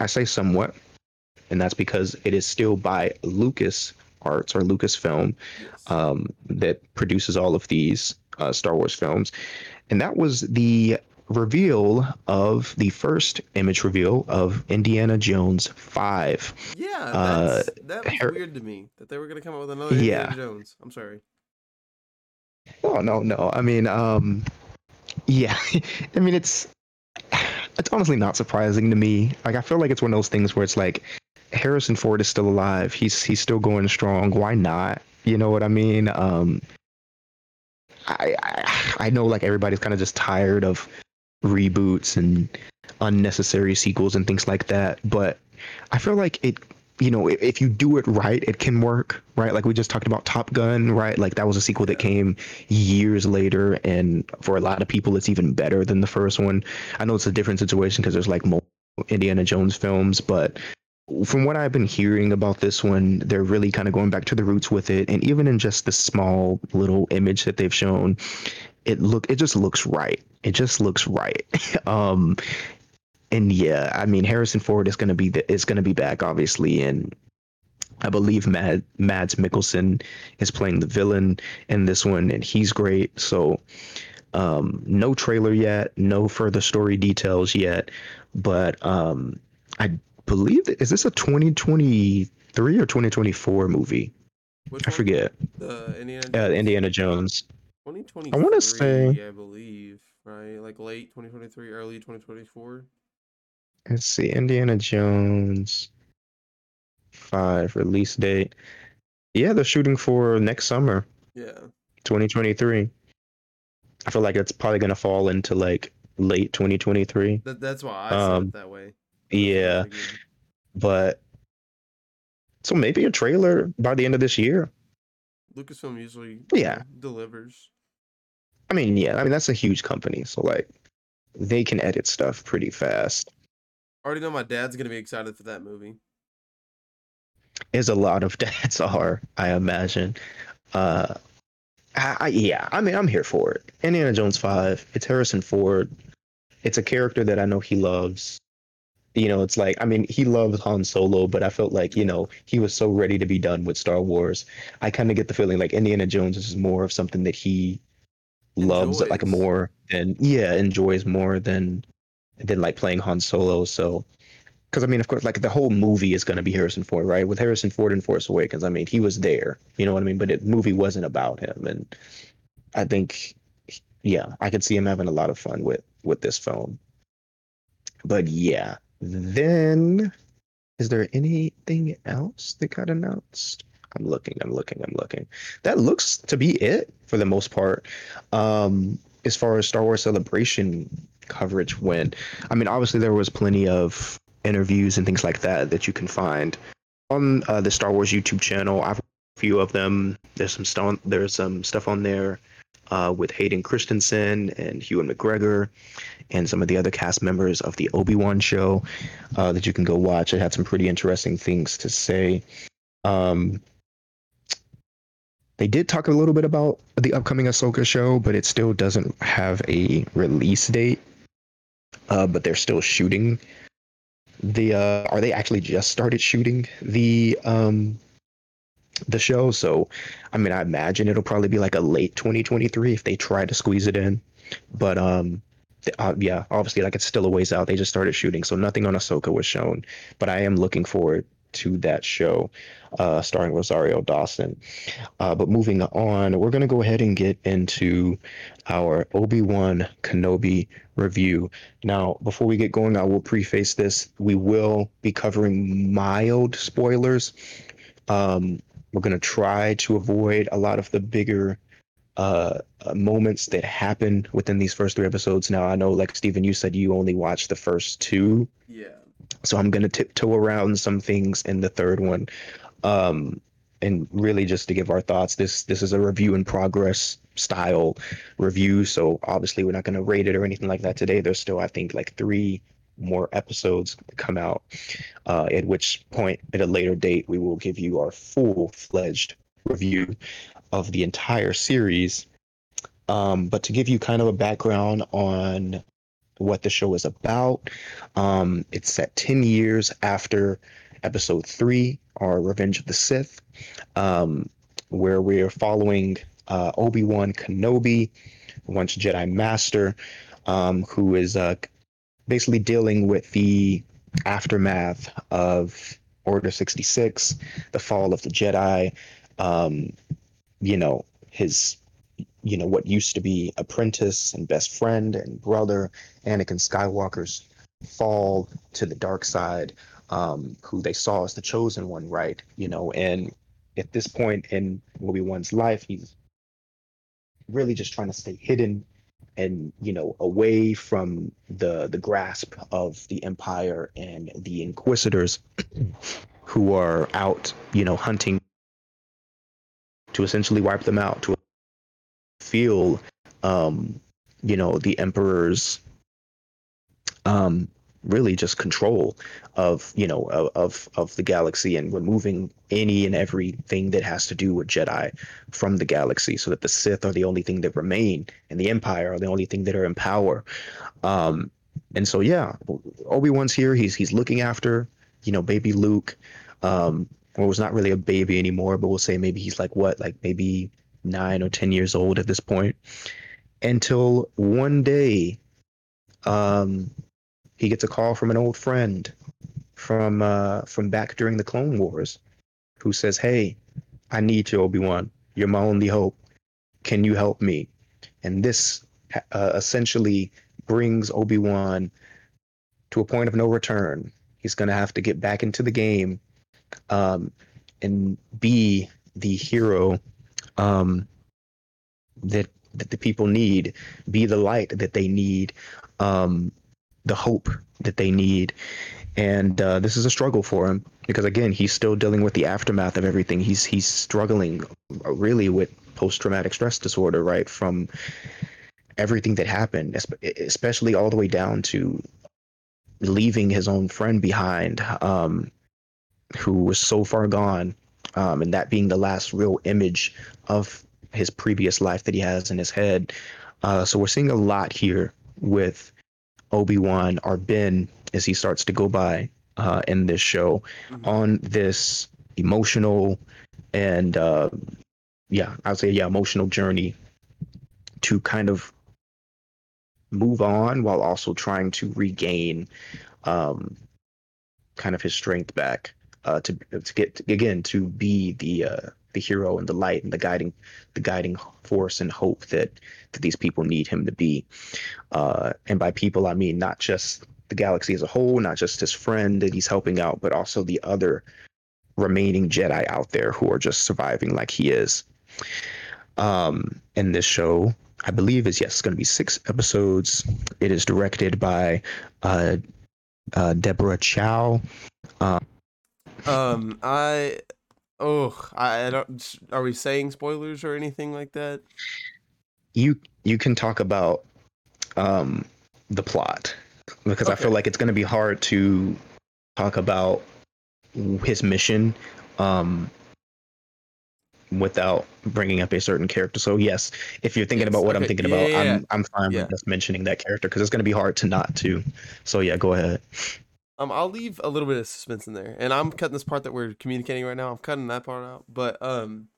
I say somewhat, and that's because it is still by Lucas Arts or Lucasfilm um, that produces all of these uh, Star Wars films, and that was the reveal of the first image reveal of Indiana Jones Five. yeah, uh, that was Har- weird to me that they were gonna come up with another Yeah. Indiana Jones. I'm sorry. Oh no, no, I mean, um, yeah, I mean it's it's honestly not surprising to me. Like I feel like it's one of those things where it's like Harrison Ford is still alive. He's he's still going strong. Why not? You know what I mean? Um, I I, I know like everybody's kind of just tired of reboots and unnecessary sequels and things like that, but I feel like it. You know, if, you do it right, it can work, right? Like we just talked about Top Gun, right? Like that was a sequel that came years later, and for a lot of people, it's even better than the first one. I know it's a different situation because there's like more Indiana Jones films, but from what I've been hearing about this one, they're really kind of going back to the roots with it, and even in just the small little image that they've shown, it look it just looks right. It just looks right. um, and yeah, I mean Harrison Ford is gonna be the, is gonna be back obviously, and I believe Mad Mads Mikkelsen is playing the villain in this one, and he's great. So, um, no trailer yet, no further story details yet, but um, I believe that, is this a 2023 or 2024 movie? I forget. The Indiana Uh, Indiana Jones. 2023, I wanna say- I believe, right? Like late 2023, early 2024. Let's see, Indiana Jones five release date. Yeah, they're shooting for next summer, Yeah. 2023. I feel like it's probably gonna fall into like late 2023. That, that's why I said Um, it that way. Yeah, but so maybe a trailer by the end of this year. Lucasfilm usually Yeah. delivers. I mean, yeah, I mean that's a huge company, so like they can edit stuff pretty fast. I already know my dad's gonna be excited for that movie. As a lot of dads are, I imagine. Uh, I, I, yeah, I mean, I'm here for it. Indiana Jones Five. It's Harrison Ford. It's a character that I know he loves. You know, it's like I mean, he loves Han Solo, but I felt like you know he was so ready to be done with Star Wars. I kind of get the feeling like Indiana Jones is more of something that he loves, like more than yeah, enjoys more than than like playing Han Solo. So because I mean, of course, like the whole movie is going to be Harrison Ford, right? With Harrison Ford in Force Awakens, I mean, he was there, you know what I mean? But the movie wasn't about him, and I think, yeah, I could see him having a lot of fun with with this film. But yeah, then is there anything else that got announced? I'm looking, I'm looking, I'm looking. That looks to be it for the most part. Um, as far as Star Wars Celebration coverage went. I mean, obviously there was plenty of interviews and things like that that you can find on uh, the Star Wars YouTube channel. I've a few of them. There's some stuff. There's some stuff on there uh, with Hayden Christensen and Ewan McGregor and some of the other cast members of the Obi Wan show uh, that you can go watch. It had some pretty interesting things to say. Um, they did talk a little bit about the upcoming Ahsoka show, but it still doesn't have a release date. Uh, but they're still shooting the. Uh, are they actually just started shooting the um, the show? So, I mean, I imagine it'll probably be like a late 2023 if they try to squeeze it in. But um, uh, yeah, obviously, like it's still a ways out. They just started shooting, so nothing on Ahsoka was shown. But I am looking forward to that show uh, starring Rosario Dawson. Uh, but moving on, we're going to go ahead and get into our Obi Wan Kenobi review. Now, before we get going, I will preface this. We will be covering mild spoilers. Um, we're going to try to avoid a lot of the bigger uh, uh, moments that happen within these first three episodes. Now, I know, like Steven, you said you only watched the first two. So I'm gonna tiptoe around some things in the third one, um, and really just to give our thoughts. This this is a review in progress style review, so obviously we're not gonna rate it or anything like that today. There's still I think like three more episodes to come out, uh, at which point at a later date we will give you our full fledged review of the entire series. Um, but to give you kind of a background on what the show is about. Um, it's set 10 years after episode three, or Revenge of the Sith, um, where we're following uh, Obi Wan Kenobi, once Jedi Master, um, who is uh, basically dealing with the aftermath of Order 66, the fall of the Jedi, um, you know, his you know what used to be apprentice and best friend and brother anakin skywalker's fall to the dark side um, who they saw as the chosen one right? You know and at this point in obi-wan's life he's really just trying to stay hidden and you know away from the the grasp of the empire and the inquisitors who are out you know hunting to essentially wipe them out to feel um you know the emperor's um really just control of you know of of the galaxy and removing any and everything that has to do with Jedi from the galaxy so that the Sith are the only thing that remain and the Empire are the only thing that are in power. Um and so yeah Obi-Wan's here. He's he's looking after you know baby Luke. Um well was not really a baby anymore but we'll say maybe he's like what like maybe nine or ten years old at this point until one day um, he gets a call from an old friend from uh, from back during the Clone Wars who says, "Hey, I need you, Obi Wan. You're my only hope. Can you help me?" And this uh, essentially brings Obi Wan to a point of no return. He's going to have to get back into the game um, and be the hero um, that that the people need, be the light that they need, um, the hope that they need. And uh, this is a struggle for him because again, he's still dealing with the aftermath of everything. He's he's struggling really with post traumatic stress disorder, right? From everything that happened, especially all the way down to leaving his own friend behind, um, who was so far gone um, and that being the last real image of his previous life that he has in his head. Uh, so we're seeing a lot here with Obi Wan or Ben as he starts to go by uh, in this show mm-hmm. on this emotional and uh, yeah, I would say yeah, emotional journey to kind of move on while also trying to regain um, kind of his strength back uh, to to get again to be the uh, the hero and the light and the guiding the guiding force and hope that that these people need him to be. Uh, and by people, I mean not just the galaxy as a whole, not just his friend that he's helping out, but also the other remaining Jedi out there who are just surviving like he is. Um, in this show, I believe is yes, it's going to be six episodes. It is directed by uh, uh, Deborah Chow. Uh, Um, I, oh, I, I don't. Are we saying spoilers or anything like that? you you can talk about um, the plot because I feel like it's going to be hard to talk about his mission um, without bringing up a certain character. So yes, if you're thinking Yes, about what I'm thinking yeah, about, yeah, yeah. I'm I'm fine with just mentioning that character because it's going to be hard to not to. So yeah, go ahead. Um, I'll leave a little bit of suspense in there, and I'm cutting this part that we're communicating right now. I'm cutting that part out, but um,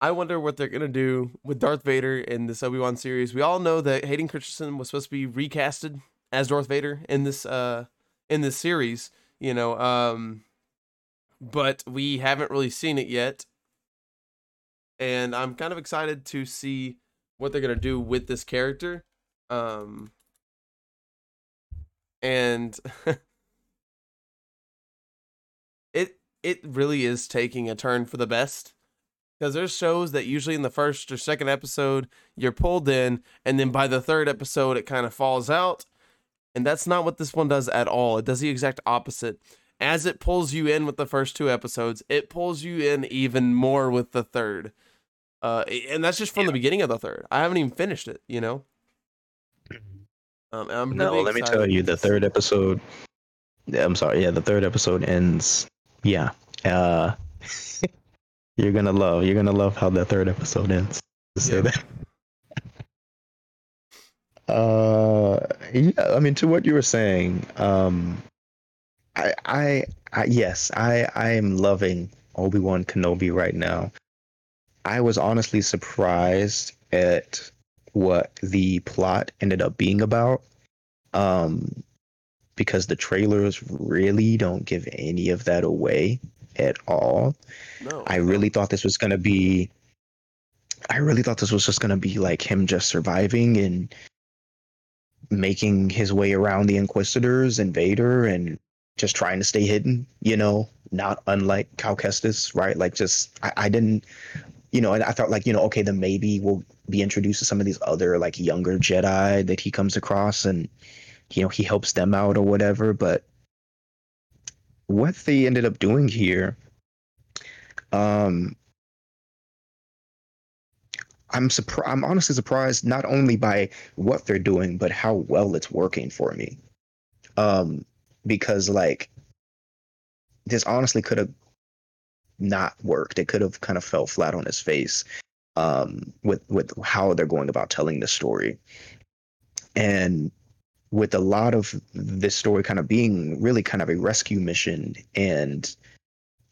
I wonder what they're gonna do with Darth Vader in this Obi Wan series. We all know that Hayden Christensen was supposed to be recasted as Darth Vader in this uh in this series, you know, um, but we haven't really seen it yet, and I'm kind of excited to see what they're gonna do with this character, um, and. it really is taking a turn for the best because there's shows that usually in the first or second episode you're pulled in and then by the third episode it kind of falls out and that's not what this one does at all it does the exact opposite as it pulls you in with the first two episodes it pulls you in even more with the third uh, and that's just from the beginning of the third i haven't even finished it you know um, I'm No, really let me tell you, the third episode. Yeah, I'm sorry. Yeah, the third episode ends. Yeah. Uh, you're gonna love. You're gonna love how the third episode ends. To say Yeah. that. Uh, yeah. I mean, to what you were saying, um, I, I, I, yes, I, I am loving Obi Wan Kenobi right now. I was honestly surprised at what the plot ended up being about um because the trailers really don't give any of that away at all. No. I really thought this was going to be i really thought this was just going to be like him just surviving and making his way around the inquisitors and vader and just trying to stay hidden you know not unlike cal kestis right? Like just i, I didn't you know and i thought like you know okay then maybe we'll be introduced to some of these other like younger jedi that he comes across and you know he helps them out or whatever but what they ended up doing here um i'm surprised i'm honestly surprised not only by what they're doing but how well it's working for me. Um because like this honestly could have not worked. It could have kind of fell flat on his face um with with how they're going about telling the story. And with a lot of this story kind of being really kind of a rescue mission and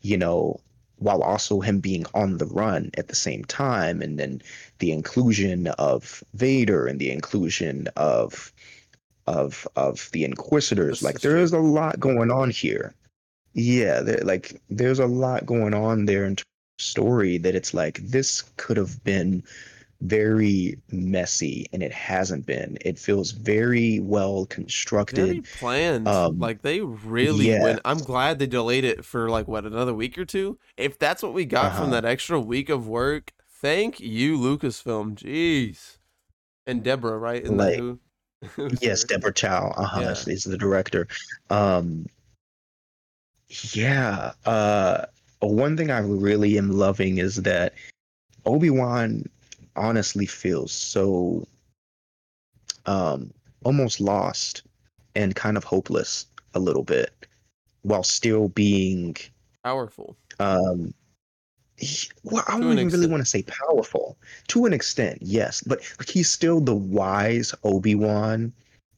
you know while also him being on the run at the same time and then the inclusion of Vader and the inclusion of of of the inquisitors This like is there true. is a lot going on here yeah there, like there's a lot going on there in story that it's like this could have been very messy and it hasn't been it feels very well constructed very planned. Um, like they really yeah. went. I'm glad they delayed it for like what another week or two. If that's what we got from Uh-huh. that extra week of work, thank you, Lucasfilm. Jeez, and Deborah, right? Isn't Like, who? yes deborah chow uh-huh Yeah. is- is the director um yeah uh one thing i really am loving is that obi-wan honestly feels so um almost lost and kind of hopeless a little bit while still being Powerful. um he- well, I don't even really want to say powerful. To an extent, yes, but he's still the wise Obi Wan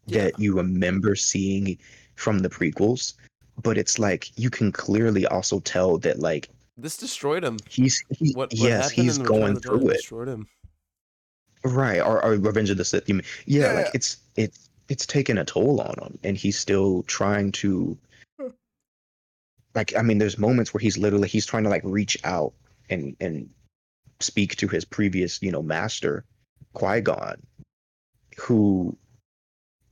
Yeah. that you remember seeing from the prequels. But it's like you can clearly also tell that like This destroyed him. he's he, What? what yes he's going of the Jedi through it Destroyed him. Right or, or Revenge of the Sith. You mean, yeah, Yeah. like it's it's it's taken a toll on him, and he's still trying to. Hmm. Like I mean, there's moments where he's literally he's trying to like reach out and and speak to his previous you know master, Qui Gon, who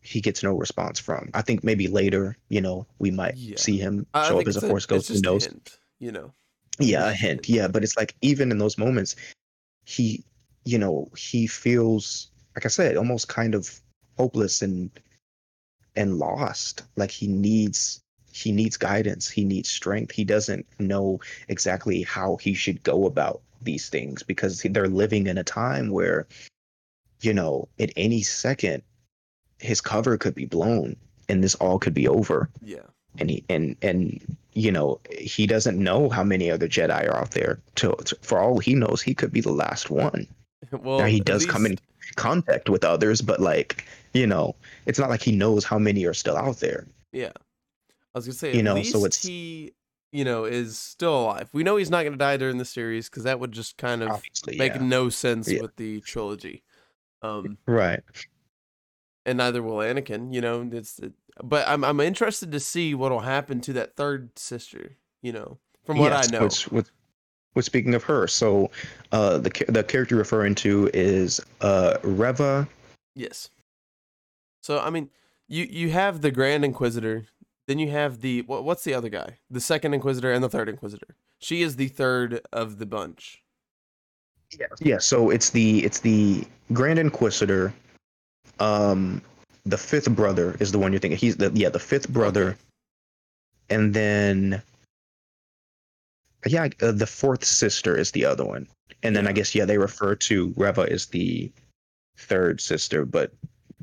he gets no response from. I think maybe later, you know, we might Yeah. see him I show up as a Force Ghost. Who knows? hint, you know. Yeah, a hint. Yeah, but it's like even in those moments, he, you know, he feels like I said, almost kind of hopeless and and lost. Like he needs he needs guidance. He needs strength. He doesn't know exactly how he should go about these things because they're living in a time where, you know, at any second, his cover could be blown and this all could be over. Yeah. And he and and you know he doesn't know how many other Jedi are out there. To, to for all he knows, he could be the last one. Well, now he does come in contact with others, but like you know, it's not like he knows how many are still out there. Yeah. I was gonna say, You at know, least so it's- he, you know, is still alive. We know he's not gonna die during the series because that would just kind of Obviously, make yeah. no sense Yeah. with the trilogy. Um, right. and neither will Anakin. You know, it's. It, but I'm I'm interested to see what'll happen to that third sister. You know, from what Yes, I know. Which, which, which speaking of her, so uh, the the character you're referring to is uh, Reva. Yes. So I mean, you you have the Grand Inquisitor, then you have the what, what's the other guy? The second Inquisitor and the third Inquisitor. She is the third of the bunch. Yeah, so it's the it's the Grand Inquisitor. Um, the fifth brother is the one you're thinking. He's the yeah the fifth brother, Okay. and then yeah uh, the fourth sister is the other one, and then I guess yeah they refer to Reva as the third sister, but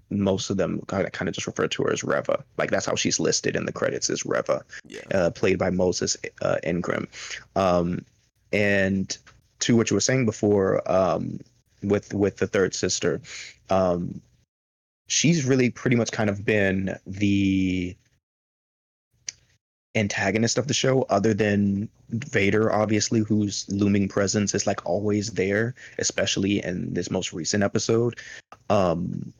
most of them kind of kind of just refer to her as Reva. Like that's how she's listed in the credits as Reva Yeah. uh, played by Moses uh, Ingram. Um, and to what you were saying before, um, with with the third sister, um, she's really pretty much kind of been the antagonist of the show, other than Vader, obviously, whose looming presence is like always there, especially in this most recent episode. Um,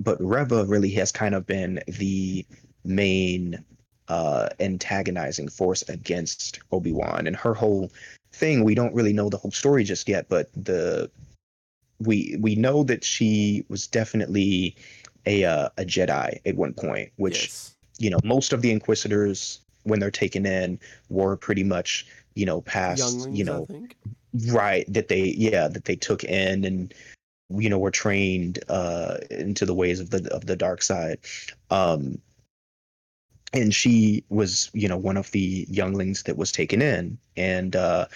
but Reva really has kind of been the main uh antagonizing force against Obi-Wan and her whole thing we don't really know the whole story just yet but the we we know that she was definitely a uh, a Jedi at one point which yes. You know most of the inquisitors when they're taken in were pretty much you know past Younglings, you know right that they yeah that they took in and you know were trained uh into the ways of the of the dark side. Um and she was you know one of the younglings that was taken in. And uh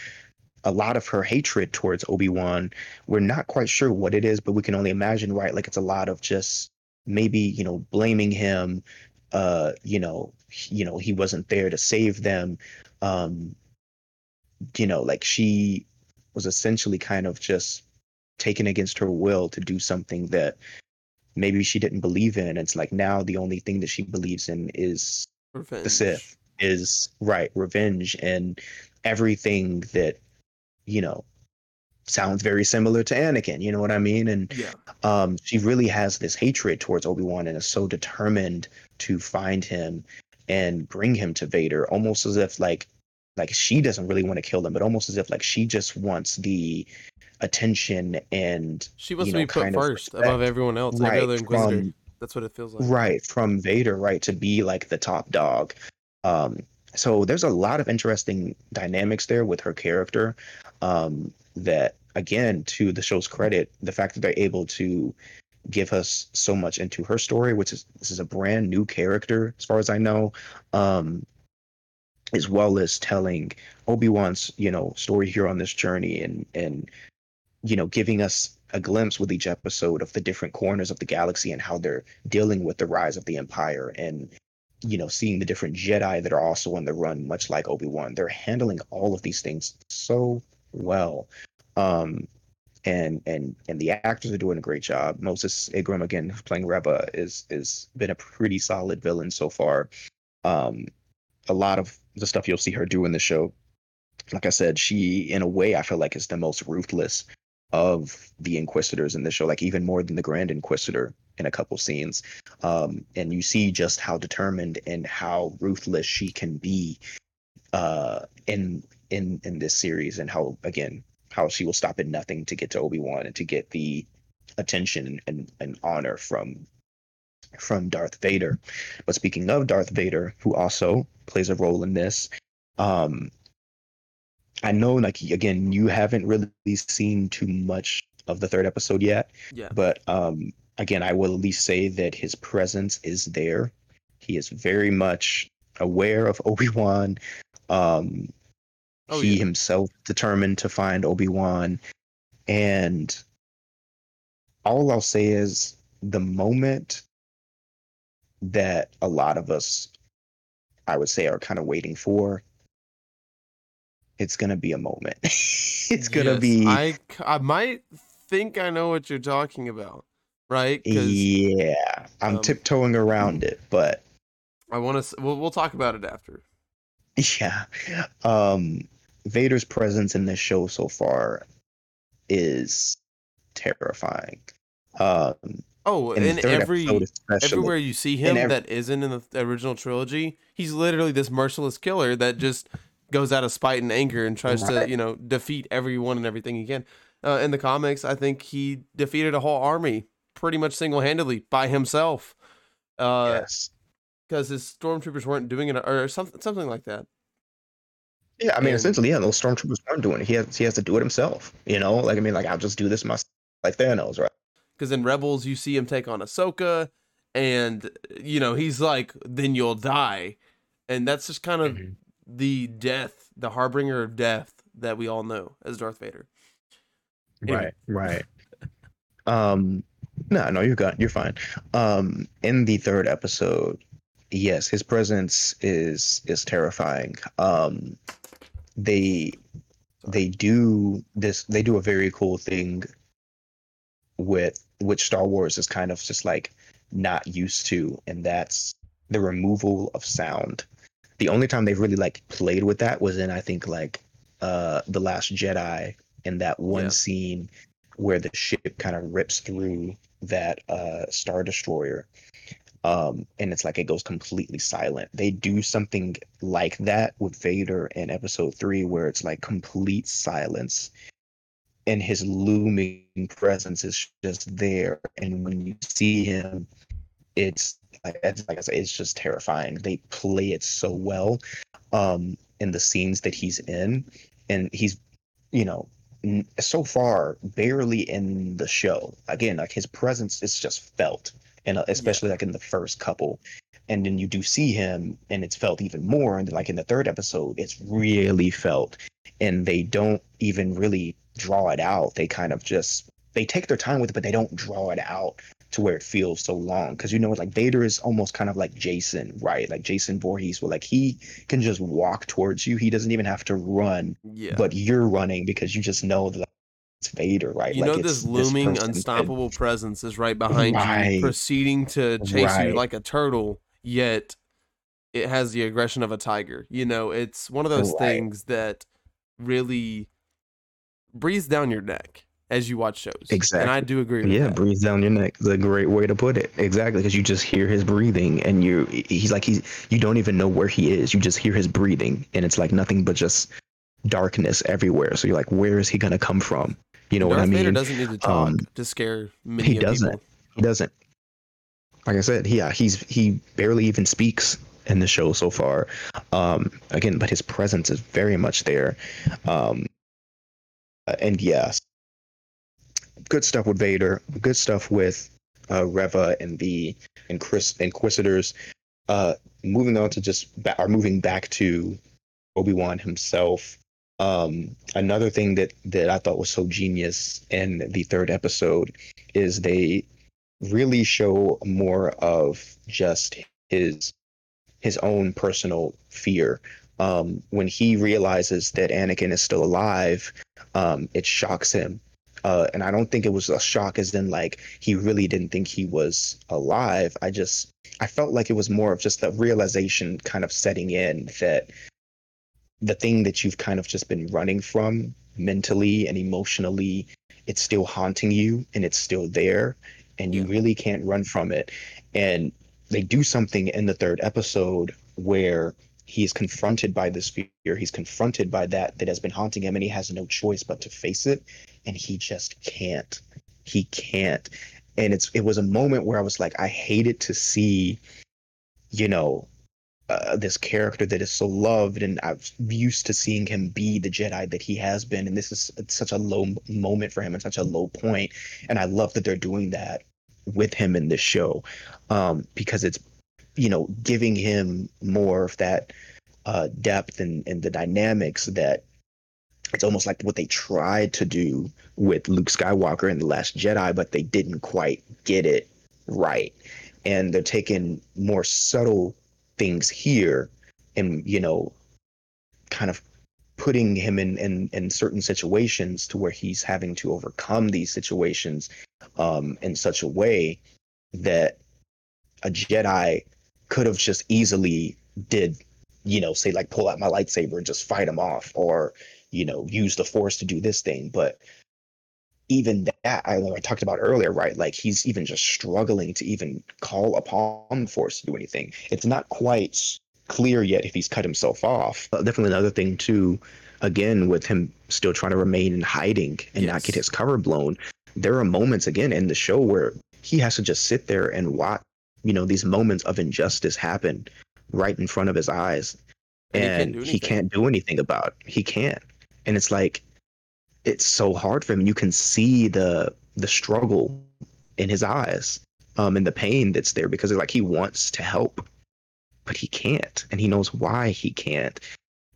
a lot of her hatred towards Obi-Wan we're not quite sure what it is but we can only imagine right like it's a lot of just maybe you know blaming him uh you know he- you know he wasn't there to save them um you know like she was essentially kind of just taken against her will to do something that maybe she didn't believe in. It's like now the only thing that she believes in is Revenge. the Sith, is right, revenge, and everything that, you know, sounds very similar to Anakin. You know what I mean? And Yeah. um, she really has this hatred towards Obi Wan and is so determined to find him and bring him to Vader, almost as if like like she doesn't really want to kill him, but almost as if like she just wants the attention and She wants you to be put first respect. above everyone else. Right other Inquisitor. from That's what it feels like. right from Vader, right to be like the top dog. Um, so there's a lot of interesting dynamics there with her character. Um, that again, to the show's credit, the fact that they're able to give us so much into her story, which is this is a brand new character as far as I know, um, as well as telling Obi Wan's you know story here on this journey and and you know giving us a glimpse with each episode of the different corners of the galaxy and how they're dealing with the rise of the empire and you know seeing the different jedi that are also on the run much like obi-wan. They're handling all of these things so well. Um and and and the actors are doing a great job. Moses Ingram again playing reva is is been a pretty solid villain so far. Um a lot of the stuff you'll see her do in the show like i said she in a way i feel like is the most ruthless of the inquisitors in the show like even more than the grand inquisitor in a couple scenes. Um and you see just how determined and how ruthless she can be uh in in in this series and how again how she will stop at nothing to get to obi-wan and to get the attention and, and honor from from darth vader but speaking of darth vader who also plays a role in this um I know, like again, you haven't really seen too much of the third episode yet. Yeah. But um, again, I will at least say that his presence is there. He is very much aware of Obi Wan. Um, Oh, he yeah. himself determined to find Obi Wan, and all I'll say is the moment that a lot of us, I would say, are kind of waiting for. It's gonna be a moment. it's gonna Yes, be I might think I know what you're talking about, right? Yeah. I'm um, tiptoeing around it, but I want to. We'll, we'll talk about it after. Yeah. Um Vader's presence in this show so far is terrifying. Um Oh, in every everywhere you see him ev- that isn't in the original trilogy, he's literally this merciless killer that just goes out of spite and anger and tries to, you know, defeat everyone and everything he can. Uh, in the comics, I think he defeated a whole army pretty much single handedly by himself. Uh, yes. because his stormtroopers weren't doing it or something something like that. Yeah, I mean and- essentially, yeah, those stormtroopers aren't doing it. He has he has to do it himself. You know? Like I mean, like I'll just do this myself like Thanos, right? Because in Rebels, you see him take on Ahsoka, and you know he's like, "Then you'll die," and that's just kind of Mhm. the death, the harbinger of death that we all know as Darth Vader. Right, right. um no, no, you're good. You're fine. Um in the third episode, yes, his presence is is terrifying. Um they they do this they do a very cool thing with which Star Wars is kind of just like not used to, and that's the removal of sound. The only time they've really like played with that was in I think like uh The Last Jedi in that one Yeah. scene where the ship kind of rips through that uh star destroyer um and it's like it goes completely silent. They do something like that with vader in episode 3 where it's like complete silence and his looming presence is just there. And when you see him it's like it's like I said, it's just terrifying. They play it so well um in the scenes that he's in and he's you know so far barely in the show. Again like his presence is just felt and uh, especially like in the first couple and then you do see him and it's felt even more and then like in the third episode it's really felt and they don't even really draw it out. They kind of just they take their time with it but they don't draw it out to where it feels so long because you know like Vader is almost kind of like Jason right? Like Jason Voorhees where like he can just walk towards you. He doesn't even have to run Yeah, but you're running because you just know that it's Vader, right? you Like, know this looming, and- unstoppable presence is right behind you, proceeding to chase Right. you like a turtle. Yet it has the aggression of a tiger. You know, it's one of those Right. things that really breathes down your neck as you watch shows. Exactly. And I do agree. With Yeah, that. breathes down your neck. is a great way to put it. Exactly, because you just hear his breathing, and you he's like he's you don't even know where he is. You just hear his breathing, and it's like nothing but just darkness everywhere. So you're like, where is he gonna come from? You know Darth what I mean? Vader doesn't need to talk Um, to scare many he doesn't. people. He doesn't. Like I said, yeah, he's he barely even speaks in the show so far. Um, again, but his presence is very much there. Um, uh, and yes, good stuff with Vader. Good stuff with uh, Reva and the and Chris Inquisitors. Uh, moving on to just ba- are moving back to Obi Wan himself. Um, another thing that that I thought was so genius in the third episode is they really show more of just his his own personal fear. Um, when he realizes that Anakin is still alive, um, it shocks him. Uh, and I don't think it was a shock as in like he really didn't think he was alive. I just I felt like it was more of just the realization kind of setting in that the thing that you've kind of just been running from mentally and emotionally, it's still haunting you and it's still there and you Yeah. really can't run from it. And they do something in the third episode where he's confronted by this fear. He's confronted by that that has been haunting him and he has no choice but to face it. And he just can't. He can't. And it's it was a moment where I was like, I hated to see, you know, uh, this character that is so loved, and I'm used to seeing him be the Jedi that he has been, and this is such a low moment for him and such a low point, and I love that they're doing that with him in this show, um, because it's you know giving him more of that uh, depth and and the dynamics that it's almost like what they tried to do with Luke Skywalker in the Last Jedi, but they didn't quite get it right, and they're taking more subtle things here and you know kind of putting him in, in in certain situations to where he's having to overcome these situations um in such a way that a jedi could have just easily did you know say like pull out my lightsaber and just fight him off or you know use the force to do this thing. But even that I, I talked about earlier, right? Like he's even just struggling to even call upon Force to do anything. It's not quite clear yet if he's cut himself off. But definitely another thing too, again, with him still trying to remain in hiding and yes. not get his cover blown. There are moments again in the show where he has to just sit there and watch, you know, these moments of injustice happen right in front of his eyes. And, and he, can't he can't do anything about it. He can't. And it's like it's so hard for him. You can see the the struggle in his eyes, um, and the pain that's there because it's like he wants to help, but he can't, and he knows why he can't.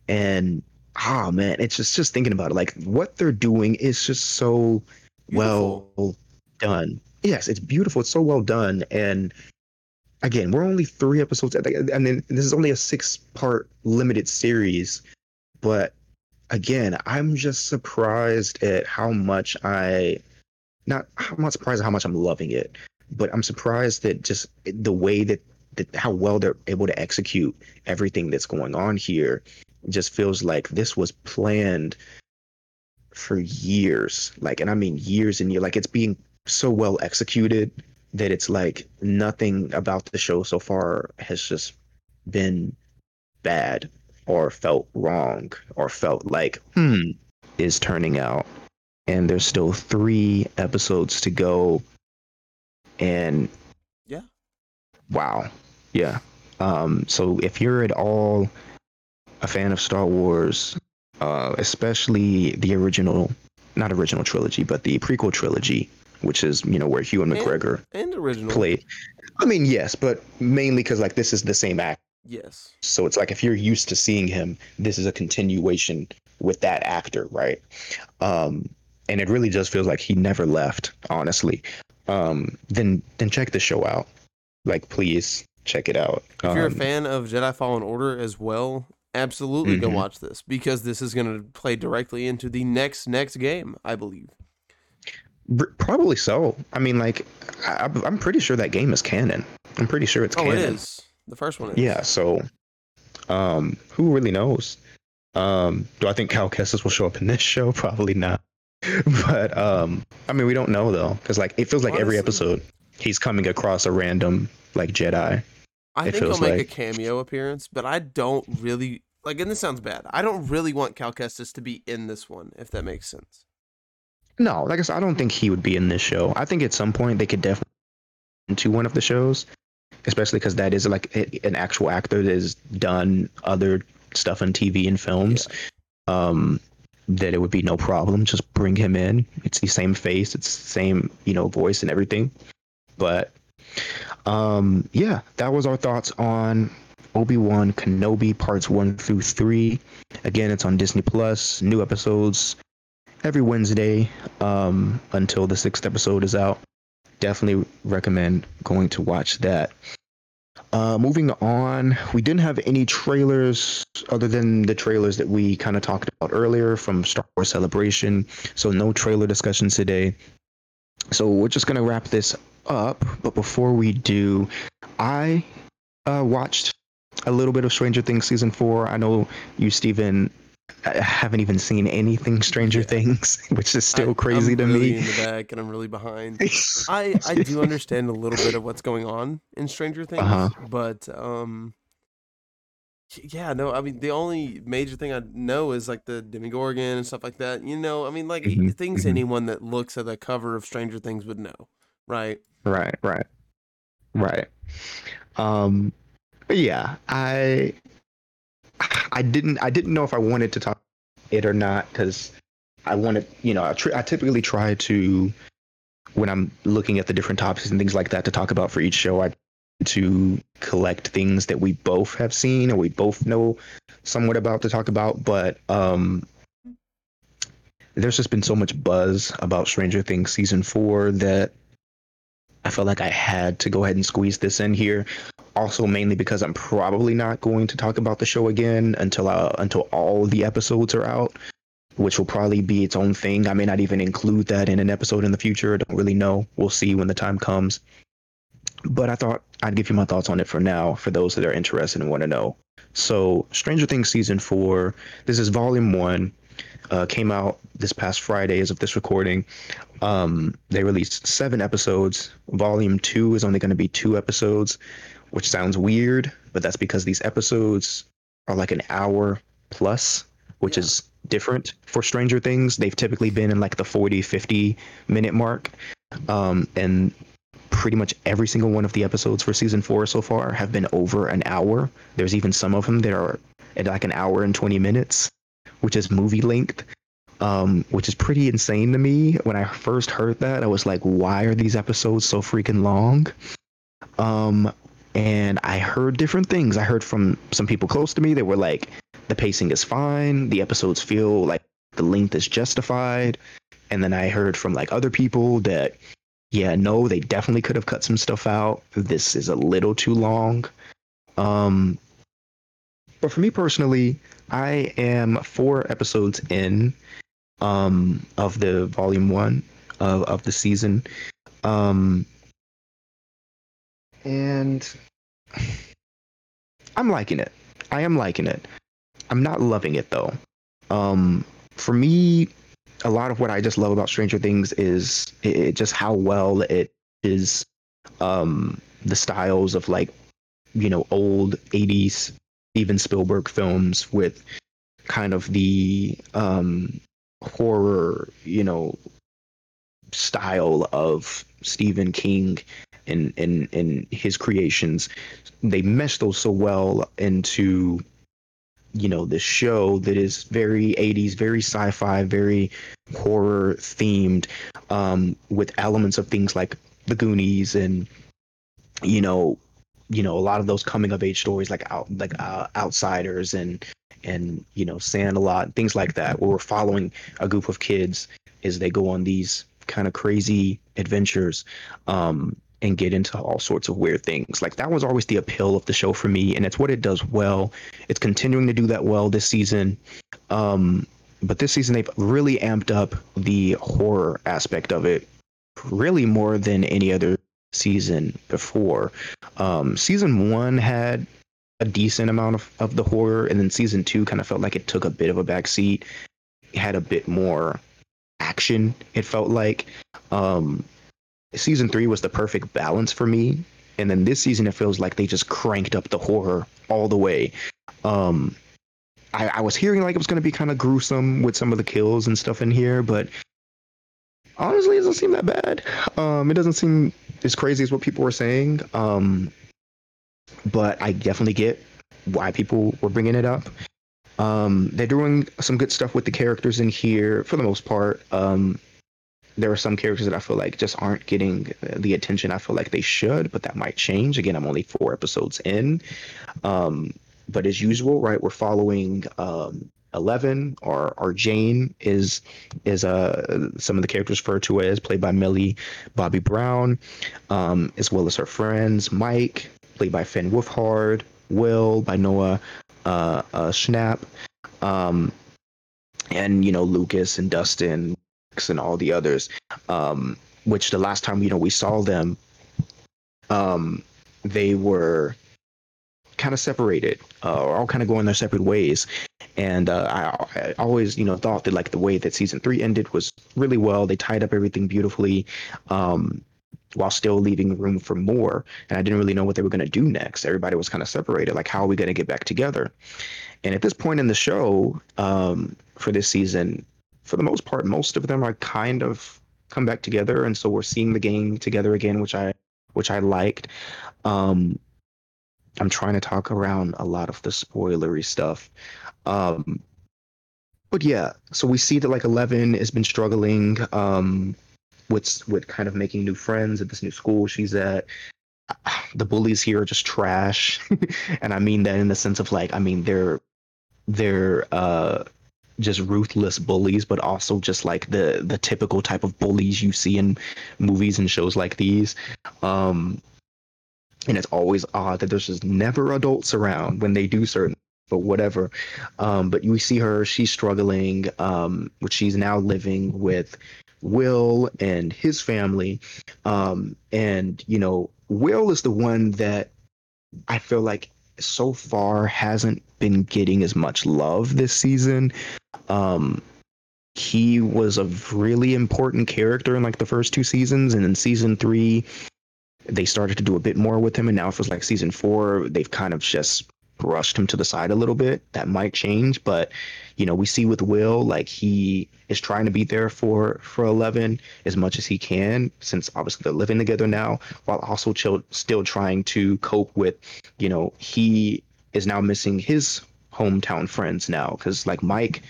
And ah, oh, man, it's just just thinking about it. Like what they're doing is just so beautiful. well done. Yes, it's beautiful. It's so well done, and again, we're only three episodes. I mean, this is only a six part limited series, but again, I'm just surprised at how much I not I'm not surprised at how much I'm loving it, but I'm surprised that just the way that, that how well they're able to execute everything that's going on here just feels like this was planned for years. Like and I mean years and years like it's being so well executed that it's like nothing about the show so far has just been bad or felt wrong or felt like, hmm, is turning out. And there's still three episodes to go. And yeah. Wow. Yeah. Um, so if you're at all a fan of Star Wars, uh, especially the original, not original trilogy, but the prequel trilogy, which is you know where Ewan McGregor and, and original played. I mean, yes, but mainly because like this is the same act Yes. So it's like if you're used to seeing him, this is a continuation with that actor, right? Um, and it really just feels like he never left, honestly. Um, then then check the show out. Like please check it out. If you're um, a fan of Jedi Fallen Order as well, absolutely mm-hmm. go watch this because this is going to play directly into the next next game, I believe. Probably so. I mean, like, I, am pretty sure that game is canon. I'm pretty sure it's oh, canon. it is. The first one is. Yeah, so um who really knows? Um do I think Cal Kestis will show up in this show? Probably not. but um I mean we don't know though cuz like it feels like Honestly, every episode he's coming across a random like Jedi. I it think he'll make like... a cameo appearance, but I don't really like and this sounds bad. I don't really want Cal Kestis to be in this one if that makes sense. No, like I said, I don't think he would be in this show. I think at some point they could definitely into one of the shows especially because that is like an actual actor that has done other stuff on TV and films. Yeah. Um, that it would be no problem just bring him in. It's the same face, it's the same you know voice and everything. But um, yeah, that was our thoughts on Obi Wan Kenobi parts one through three. Again, it's on Disney Plus. New episodes every Wednesday um, until the sixth episode is out definitely recommend going to watch that. Uh, moving on, we didn't have any trailers other than the trailers that we kind of talked about earlier from Star Wars Celebration. So no trailer discussions today. So we're just gonna wrap this up. But before we do, I uh, watched a little bit of Stranger Things season four. I know you, Steven, I haven't even seen anything Stranger Things, which is still I, crazy I'm to really me. In the back, and I'm really behind. I I do understand a little bit of what's going on in Stranger Things, uh-huh. but um, yeah, no, I mean the only major thing I know is like the Demogorgon and stuff like that. You know, I mean like mm-hmm. things mm-hmm. anyone that looks at the cover of Stranger Things would know, right? Right, right, right. Um, yeah, I I didn't I didn't know if I wanted to talk it or not because I wanted you know I, tr- I typically try to when I'm looking at the different topics and things like that to talk about for each show I to collect things that we both have seen or we both know somewhat about to talk about but um there's just been so much buzz about Stranger Things season 4 that I felt like I had to go ahead and squeeze this in here also mainly because I'm probably not going to talk about the show again until uh, until all the episodes are out, which will probably be its own thing. I may not even include that in an episode in the future. I don't really know. We'll see when the time comes. But I thought I'd give you my thoughts on it for now, for those that are interested and want to know. So, Stranger Things season four. This is volume one. Uh, came out this past Friday as of this recording. Um, they released seven episodes. Volume two is only going to be two episodes which sounds weird, but that's because these episodes are like an hour plus, which yeah. is different for Stranger Things. They've typically been in like the 40, 50 minute mark. Um, and pretty much every single one of the episodes for season four so far have been over an hour. There's even some of them that are at like an hour and 20 minutes, which is movie length. Um, which is pretty insane to me. When I first heard that, I was like, why are these episodes so freaking long? Um, and I heard different things. I heard from some people close to me that were like, the pacing is fine, the episodes feel like the length is justified. And then I heard from like other people that, yeah, no, they definitely could have cut some stuff out. This is a little too long. Um, but for me personally, I am four episodes in um, of the volume one of, of the season. Um, and I'm liking it. I am liking it. I'm not loving it though. Um, for me, a lot of what I just love about Stranger Things is it, just how well it is um, the styles of like you know old 80s Steven Spielberg films with kind of the um, horror, you know, style of Stephen King and and in his creations. They mesh those so well into you know this show that is very 80s very sci-fi very horror themed um, with elements of things like the goonies and you know you know a lot of those coming of age stories like out like uh, outsiders and and you know Sandlot things like that where we're following a group of kids as they go on these kind of crazy adventures um, and get into all sorts of weird things. Like that was always the appeal of the show for me, and it's what it does well. It's continuing to do that well this season. Um, but this season they've really amped up the horror aspect of it, really more than any other season before. Um, season one had a decent amount of, of the horror, and then season two kind of felt like it took a bit of a backseat. It had a bit more action. It felt like um, season three was the perfect balance for me, and then this season it feels like they just cranked up the horror all the way. Um, I, I was hearing like it was going to be kind of gruesome with some of the kills and stuff in here, but honestly, it doesn't seem that bad. Um, it doesn't seem as crazy as what people were saying. Um, but I definitely get why people were bringing it up. Um, they're doing some good stuff with the characters in here for the most part. Um, there are some characters that I feel like just aren't getting the attention I feel like they should, but that might change. Again, I'm only four episodes in. Um, but as usual, right, we're following um, Eleven or or Jane is is uh some of the characters referred to as played by Millie Bobby Brown, um, as well as her friends Mike played by Finn Wolfhard, Will by Noah uh, uh, Schnapp, um, and you know Lucas and Dustin and all the others. Um, which the last time you know we saw them, um, they were kind of separated, uh, or all kind of going their separate ways. And uh, I, I, always, you know, thought that like the way that season three ended was really well. They tied up everything beautifully. Um, while still leaving room for more. And I didn't really know what they were going to do next. Everybody was kind of separated. Like, how are we going to get back together? And at this point in the show, um, for this season, for the most part, most of them are kind of come back together, and so we're seeing the gang together again, which I which I liked. Um, I'm trying to talk around a lot of the spoilery stuff. Um, but yeah, so we see that like Eleven has been struggling um, with with kind of making new friends at this new school she's at. The bullies here are just trash, and I mean that in the sense of like I mean they're they're uh, just ruthless bullies, but also just like the the typical type of bullies you see in movies and shows like these. Um, and it's always odd that there's just never adults around when they do certain but whatever. Um, but you see her she's struggling um, which she's now living with will and his family. Um, and you know will is the one that i feel like so far hasn't been getting as much love this season. Um, he was a really important character in like the first two seasons and in season three they started to do a bit more with him and now it feels like season four they've kind of just brushed him to the side a little bit that might change but you know we see with will like he is trying to be there for for 11 as much as he can since obviously they're living together now while also chill, still trying to cope with you know he is now missing his hometown friends now because like mike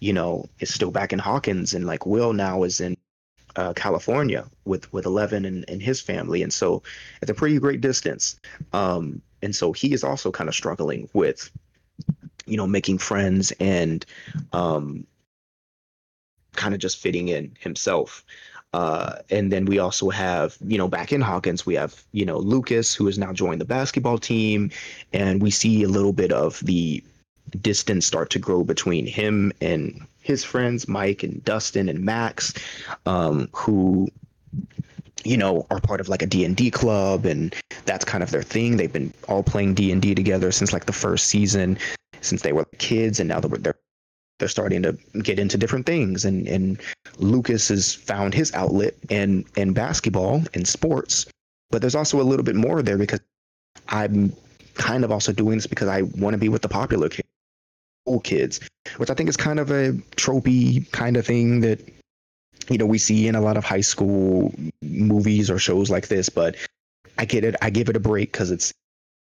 you know is still back in hawkins and like will now is in uh, California with with Eleven and, and his family, and so it's a pretty great distance. Um, and so he is also kind of struggling with, you know, making friends and um, kind of just fitting in himself. Uh, and then we also have, you know, back in Hawkins, we have, you know, Lucas, who has now joined the basketball team. And we see a little bit of the distance start to grow between him and his friends, Mike and Dustin and Max, um, who you know are part of like a d&d club and that's kind of their thing. They've been all playing d&d together since like the first season since they were kids and now they're they're, they're starting to get into different things. And and lucas has found his outlet in in basketball and sports but there's also a little bit more there because i'm kind of also doing this because i want to be with the popular kids kids which i think is kind of a tropey kind of thing that you know we see in a lot of high school movies or shows like this but i get it i give it a break because it's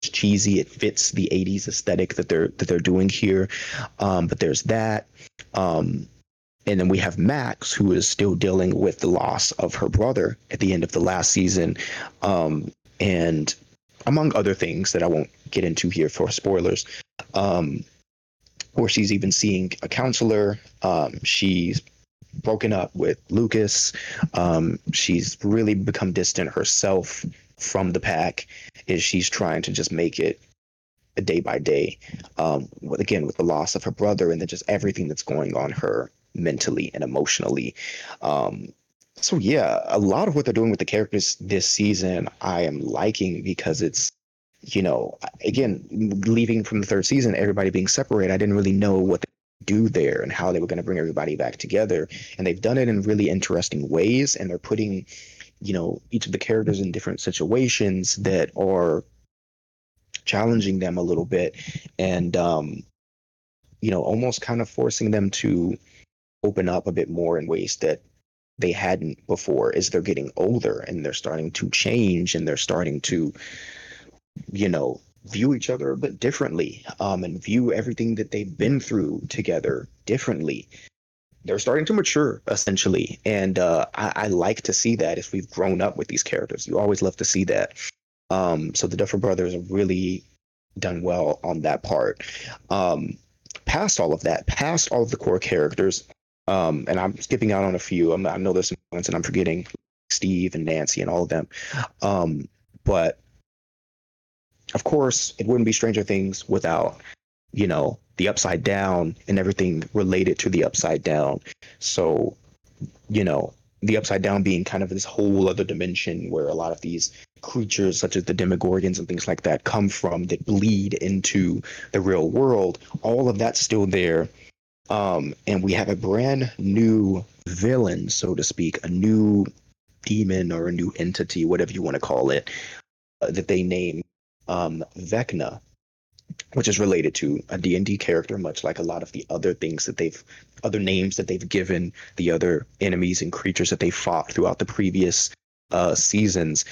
cheesy it fits the 80s aesthetic that they're that they're doing here um, but there's that um, and then we have max who is still dealing with the loss of her brother at the end of the last season um, and among other things that i won't get into here for spoilers um, or she's even seeing a counselor um, she's broken up with Lucas. Um, she's really become distant herself from the pack. Is she's trying to just make it a day by day. Um, with again with the loss of her brother and then just everything that's going on her mentally and emotionally. Um, so yeah, a lot of what they're doing with the characters this season, I am liking because it's you know, again, leaving from the third season, everybody being separated, I didn't really know what do there and how they were going to bring everybody back together. And they've done it in really interesting ways. And they're putting, you know, each of the characters in different situations that are challenging them a little bit and, um, you know, almost kind of forcing them to open up a bit more in ways that they hadn't before as they're getting older and they're starting to change and they're starting to, you know, view each other a bit differently um, and view everything that they've been through together differently. They're starting to mature essentially, and uh, I, I, like to see that if we've grown up with these characters. You always love to see that. Um, so the Duffer Brothers have really done well on that part. Um, past all of that, past all of the core characters, um, and I'm skipping out on a few. I'm, i know there's some points, and I'm forgetting Steve and Nancy and all of them. Um, but of course, it wouldn't be Stranger Things without, you know, the upside down and everything related to the upside down. So, you know, the upside down being kind of this whole other dimension where a lot of these creatures such as the demogorgons and things like that come from that bleed into the real world all of that's still there um, and we have a brand new villain so to speak a new demon or a new entity whatever you want to call it uh, that they name um, Vecna, which is related to a D&D character, much like a lot of the other things that they've, other names that they've given the other enemies and creatures that they fought throughout the previous uh, seasons.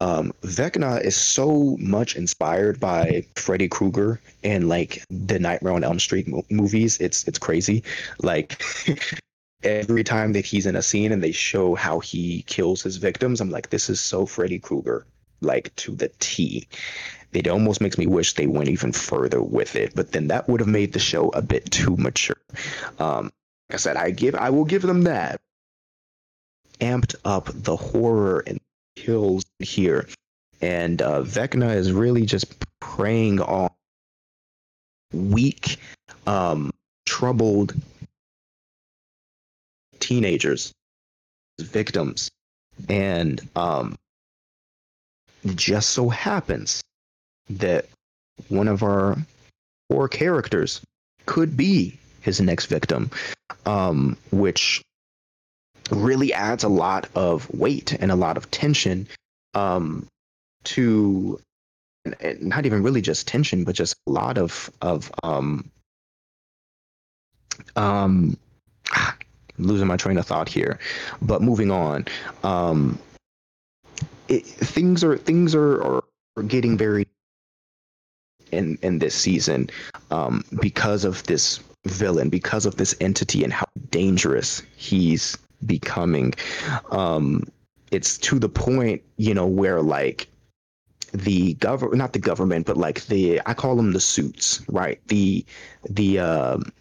um, Vecna is so much inspired by Freddy Krueger and like the Nightmare on Elm Street mo- movies. It's it's crazy. Like every time that he's in a scene and they show how he kills his victims, I'm like, this is so Freddy Krueger, like to the T. It almost makes me wish they went even further with it, but then that would have made the show a bit too mature. Um, like I said, I give I will give them that. Amped up the horror and kills here, and uh, Vecna is really just preying on weak, um, troubled teenagers, victims, and um, just so happens that one of our four characters could be his next victim, um, which really adds a lot of weight and a lot of tension um, to not even really just tension, but just a lot of of um, um, losing my train of thought here. But moving on, um, it, things are things are, are getting very in in this season um, because of this villain, because of this entity, and how dangerous he's becoming. Um, it's to the point, you know, where like the government, not the government, but like the I call them the suits, right? The the um,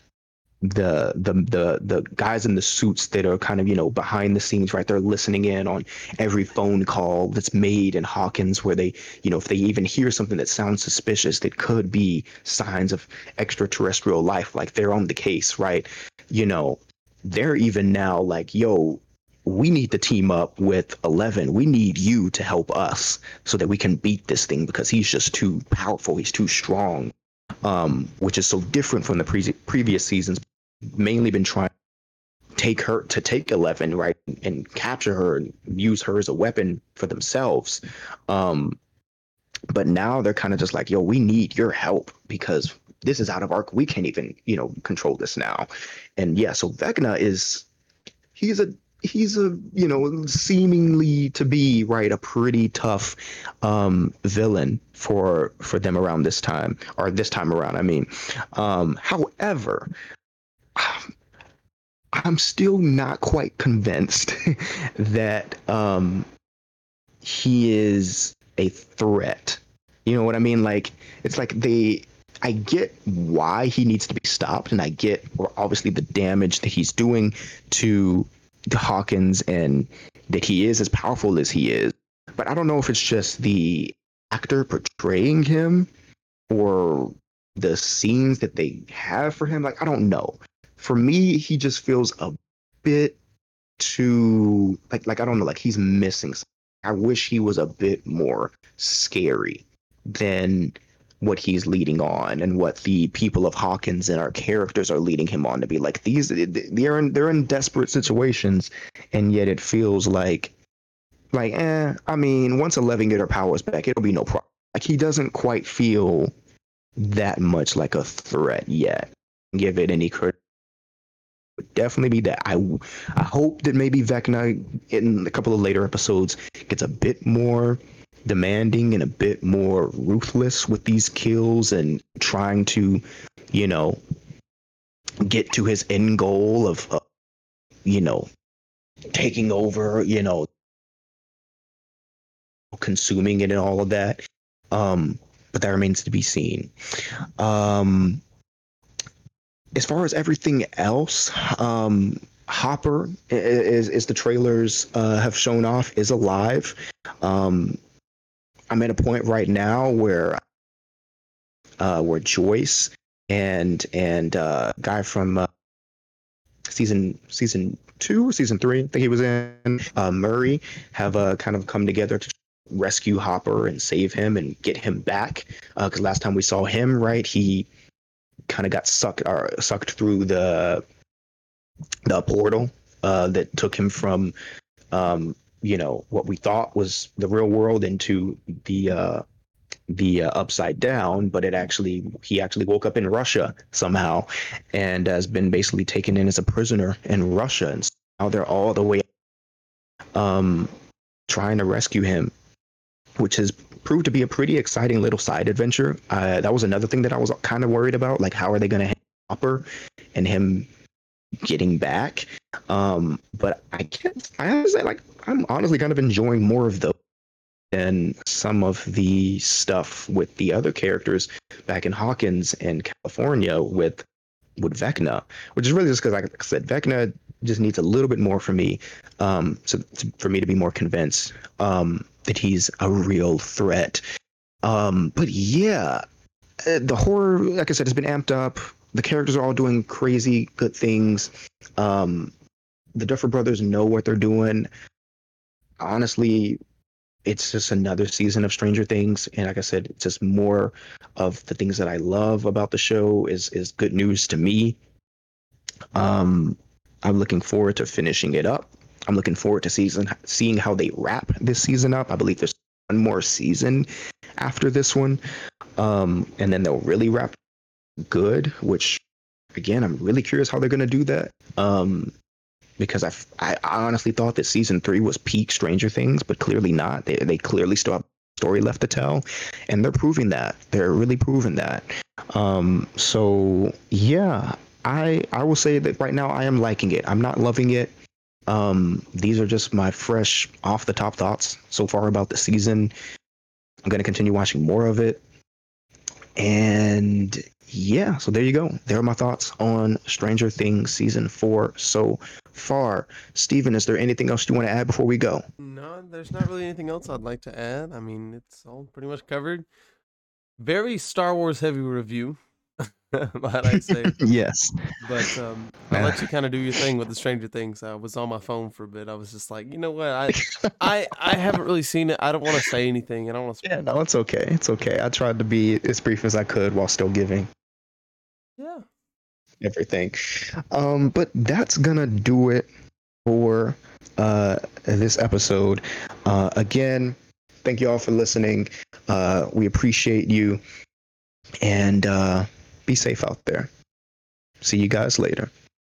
the the the the guys in the suits that are kind of you know behind the scenes right? They're listening in on every phone call that's made in Hawkins where they you know if they even hear something that sounds suspicious that could be signs of extraterrestrial life like they're on the case right? You know they're even now like yo we need to team up with 11 we need you to help us so that we can beat this thing because he's just too powerful. He's too strong um, which is so different from the pre- previous seasons. Mainly been trying to take her to take Eleven right and capture her and use her as a weapon for themselves. Um, but now they're kind of just like, yo, we need your help because this is out of our. We can't even you know control this now. And yeah, so Vecna is he's a he's a you know seemingly to be right a pretty tough um villain for for them around this time or this time around i mean. Um however i'm still not quite convinced that um he is a threat. You know what i mean? Like it's like they I get why he needs to be stopped, and I get or obviously the damage that he's doing to Hawkins and that he is as powerful as he is. But I don't know if it's just the actor portraying him or the scenes that they have for him. Like, I don't know. For me, he just feels a bit too like like I don't know, like he's missing something. I wish he was a bit more scary than what he's leading on and what the people of Hawkins and our characters are leading him on to be. Like these they're in they're in desperate situations and yet it feels like like eh I mean once Eleven get her powers back it'll be no problem like he doesn't quite feel that much like a threat yet. Give it any credit. Would definitely be that. I I hope that maybe Vecna in a couple of later episodes gets a bit more demanding and a bit more ruthless with these kills and trying to, you know, get to his end goal of, uh, you know, taking over, you know, consuming it and all of that. Um, but that remains to be seen. Um, as far as everything else, um, Hopper is, is the trailers uh, have shown off is alive. Um, I'm at a point right now where uh, where Joyce and and uh, guy from uh, season season two or season three, I think he was in uh, Murray, have uh, kind of come together to rescue Hopper and save him and get him back. Because uh, last time we saw him, right, he kind of got sucked or sucked through the the portal uh, that took him from um, you know what we thought was the real world into the uh, the uh, upside down, but it actually he actually woke up in Russia somehow, and has been basically taken in as a prisoner in Russia, and now they're all the way um, trying to rescue him. which has proved to be a pretty exciting little side adventure. Uh, that was another thing that I was kind of worried about. Like, how are they going to Hopper and him getting back? Um, but I can't. I to say, like, I'm honestly kind of enjoying more of those than some of the stuff with the other characters back in Hawkins and California with with Vecna, which is really just because, like I said, Vecna just needs a little bit more for me, um, so for me to be more convinced um, that he's a real threat. Um, but yeah, uh, the horror, like I said, has been amped up. The characters are all doing crazy good things. Um, the Duffer Brothers know what they're doing. Honestly, it's just another season of Stranger Things, and like I said, it's just more of the things that I love about the show is is good news to me. Um, I'm looking forward to finishing it up. I'm looking forward to season seeing how they wrap this season up. I believe there's one more season after this one, um, and then they'll really wrap good. Which, again, I'm really curious how they're gonna do that. Um, because I, I honestly thought that season three was peak Stranger Things, but clearly not. They they clearly still have story left to tell, and they're proving that. They're really proving that. Um, so yeah, I I will say that right now I am liking it. I'm not loving it. Um, these are just my fresh off the top thoughts so far about the season. I'm gonna continue watching more of it, and yeah, so there you go. There are my thoughts on Stranger Things season four so far. Steven, is there anything else you want to add before we go? No, there's not really anything else I'd like to add. I mean, it's all pretty much covered. Very Star Wars heavy review, might I say. yes. But um, I'll let you kind of do your thing with the Stranger Things. I was on my phone for a bit. I was just like, you know what? I I, I haven't really seen it. I don't want to say anything. I don't want to. Yeah, no, it's okay. It's okay. I tried to be as brief as I could while still giving. Yeah everything. Um, but that's gonna do it for uh, this episode. Uh, again, thank you all for listening. Uh, we appreciate you, and uh, be safe out there. See you guys later.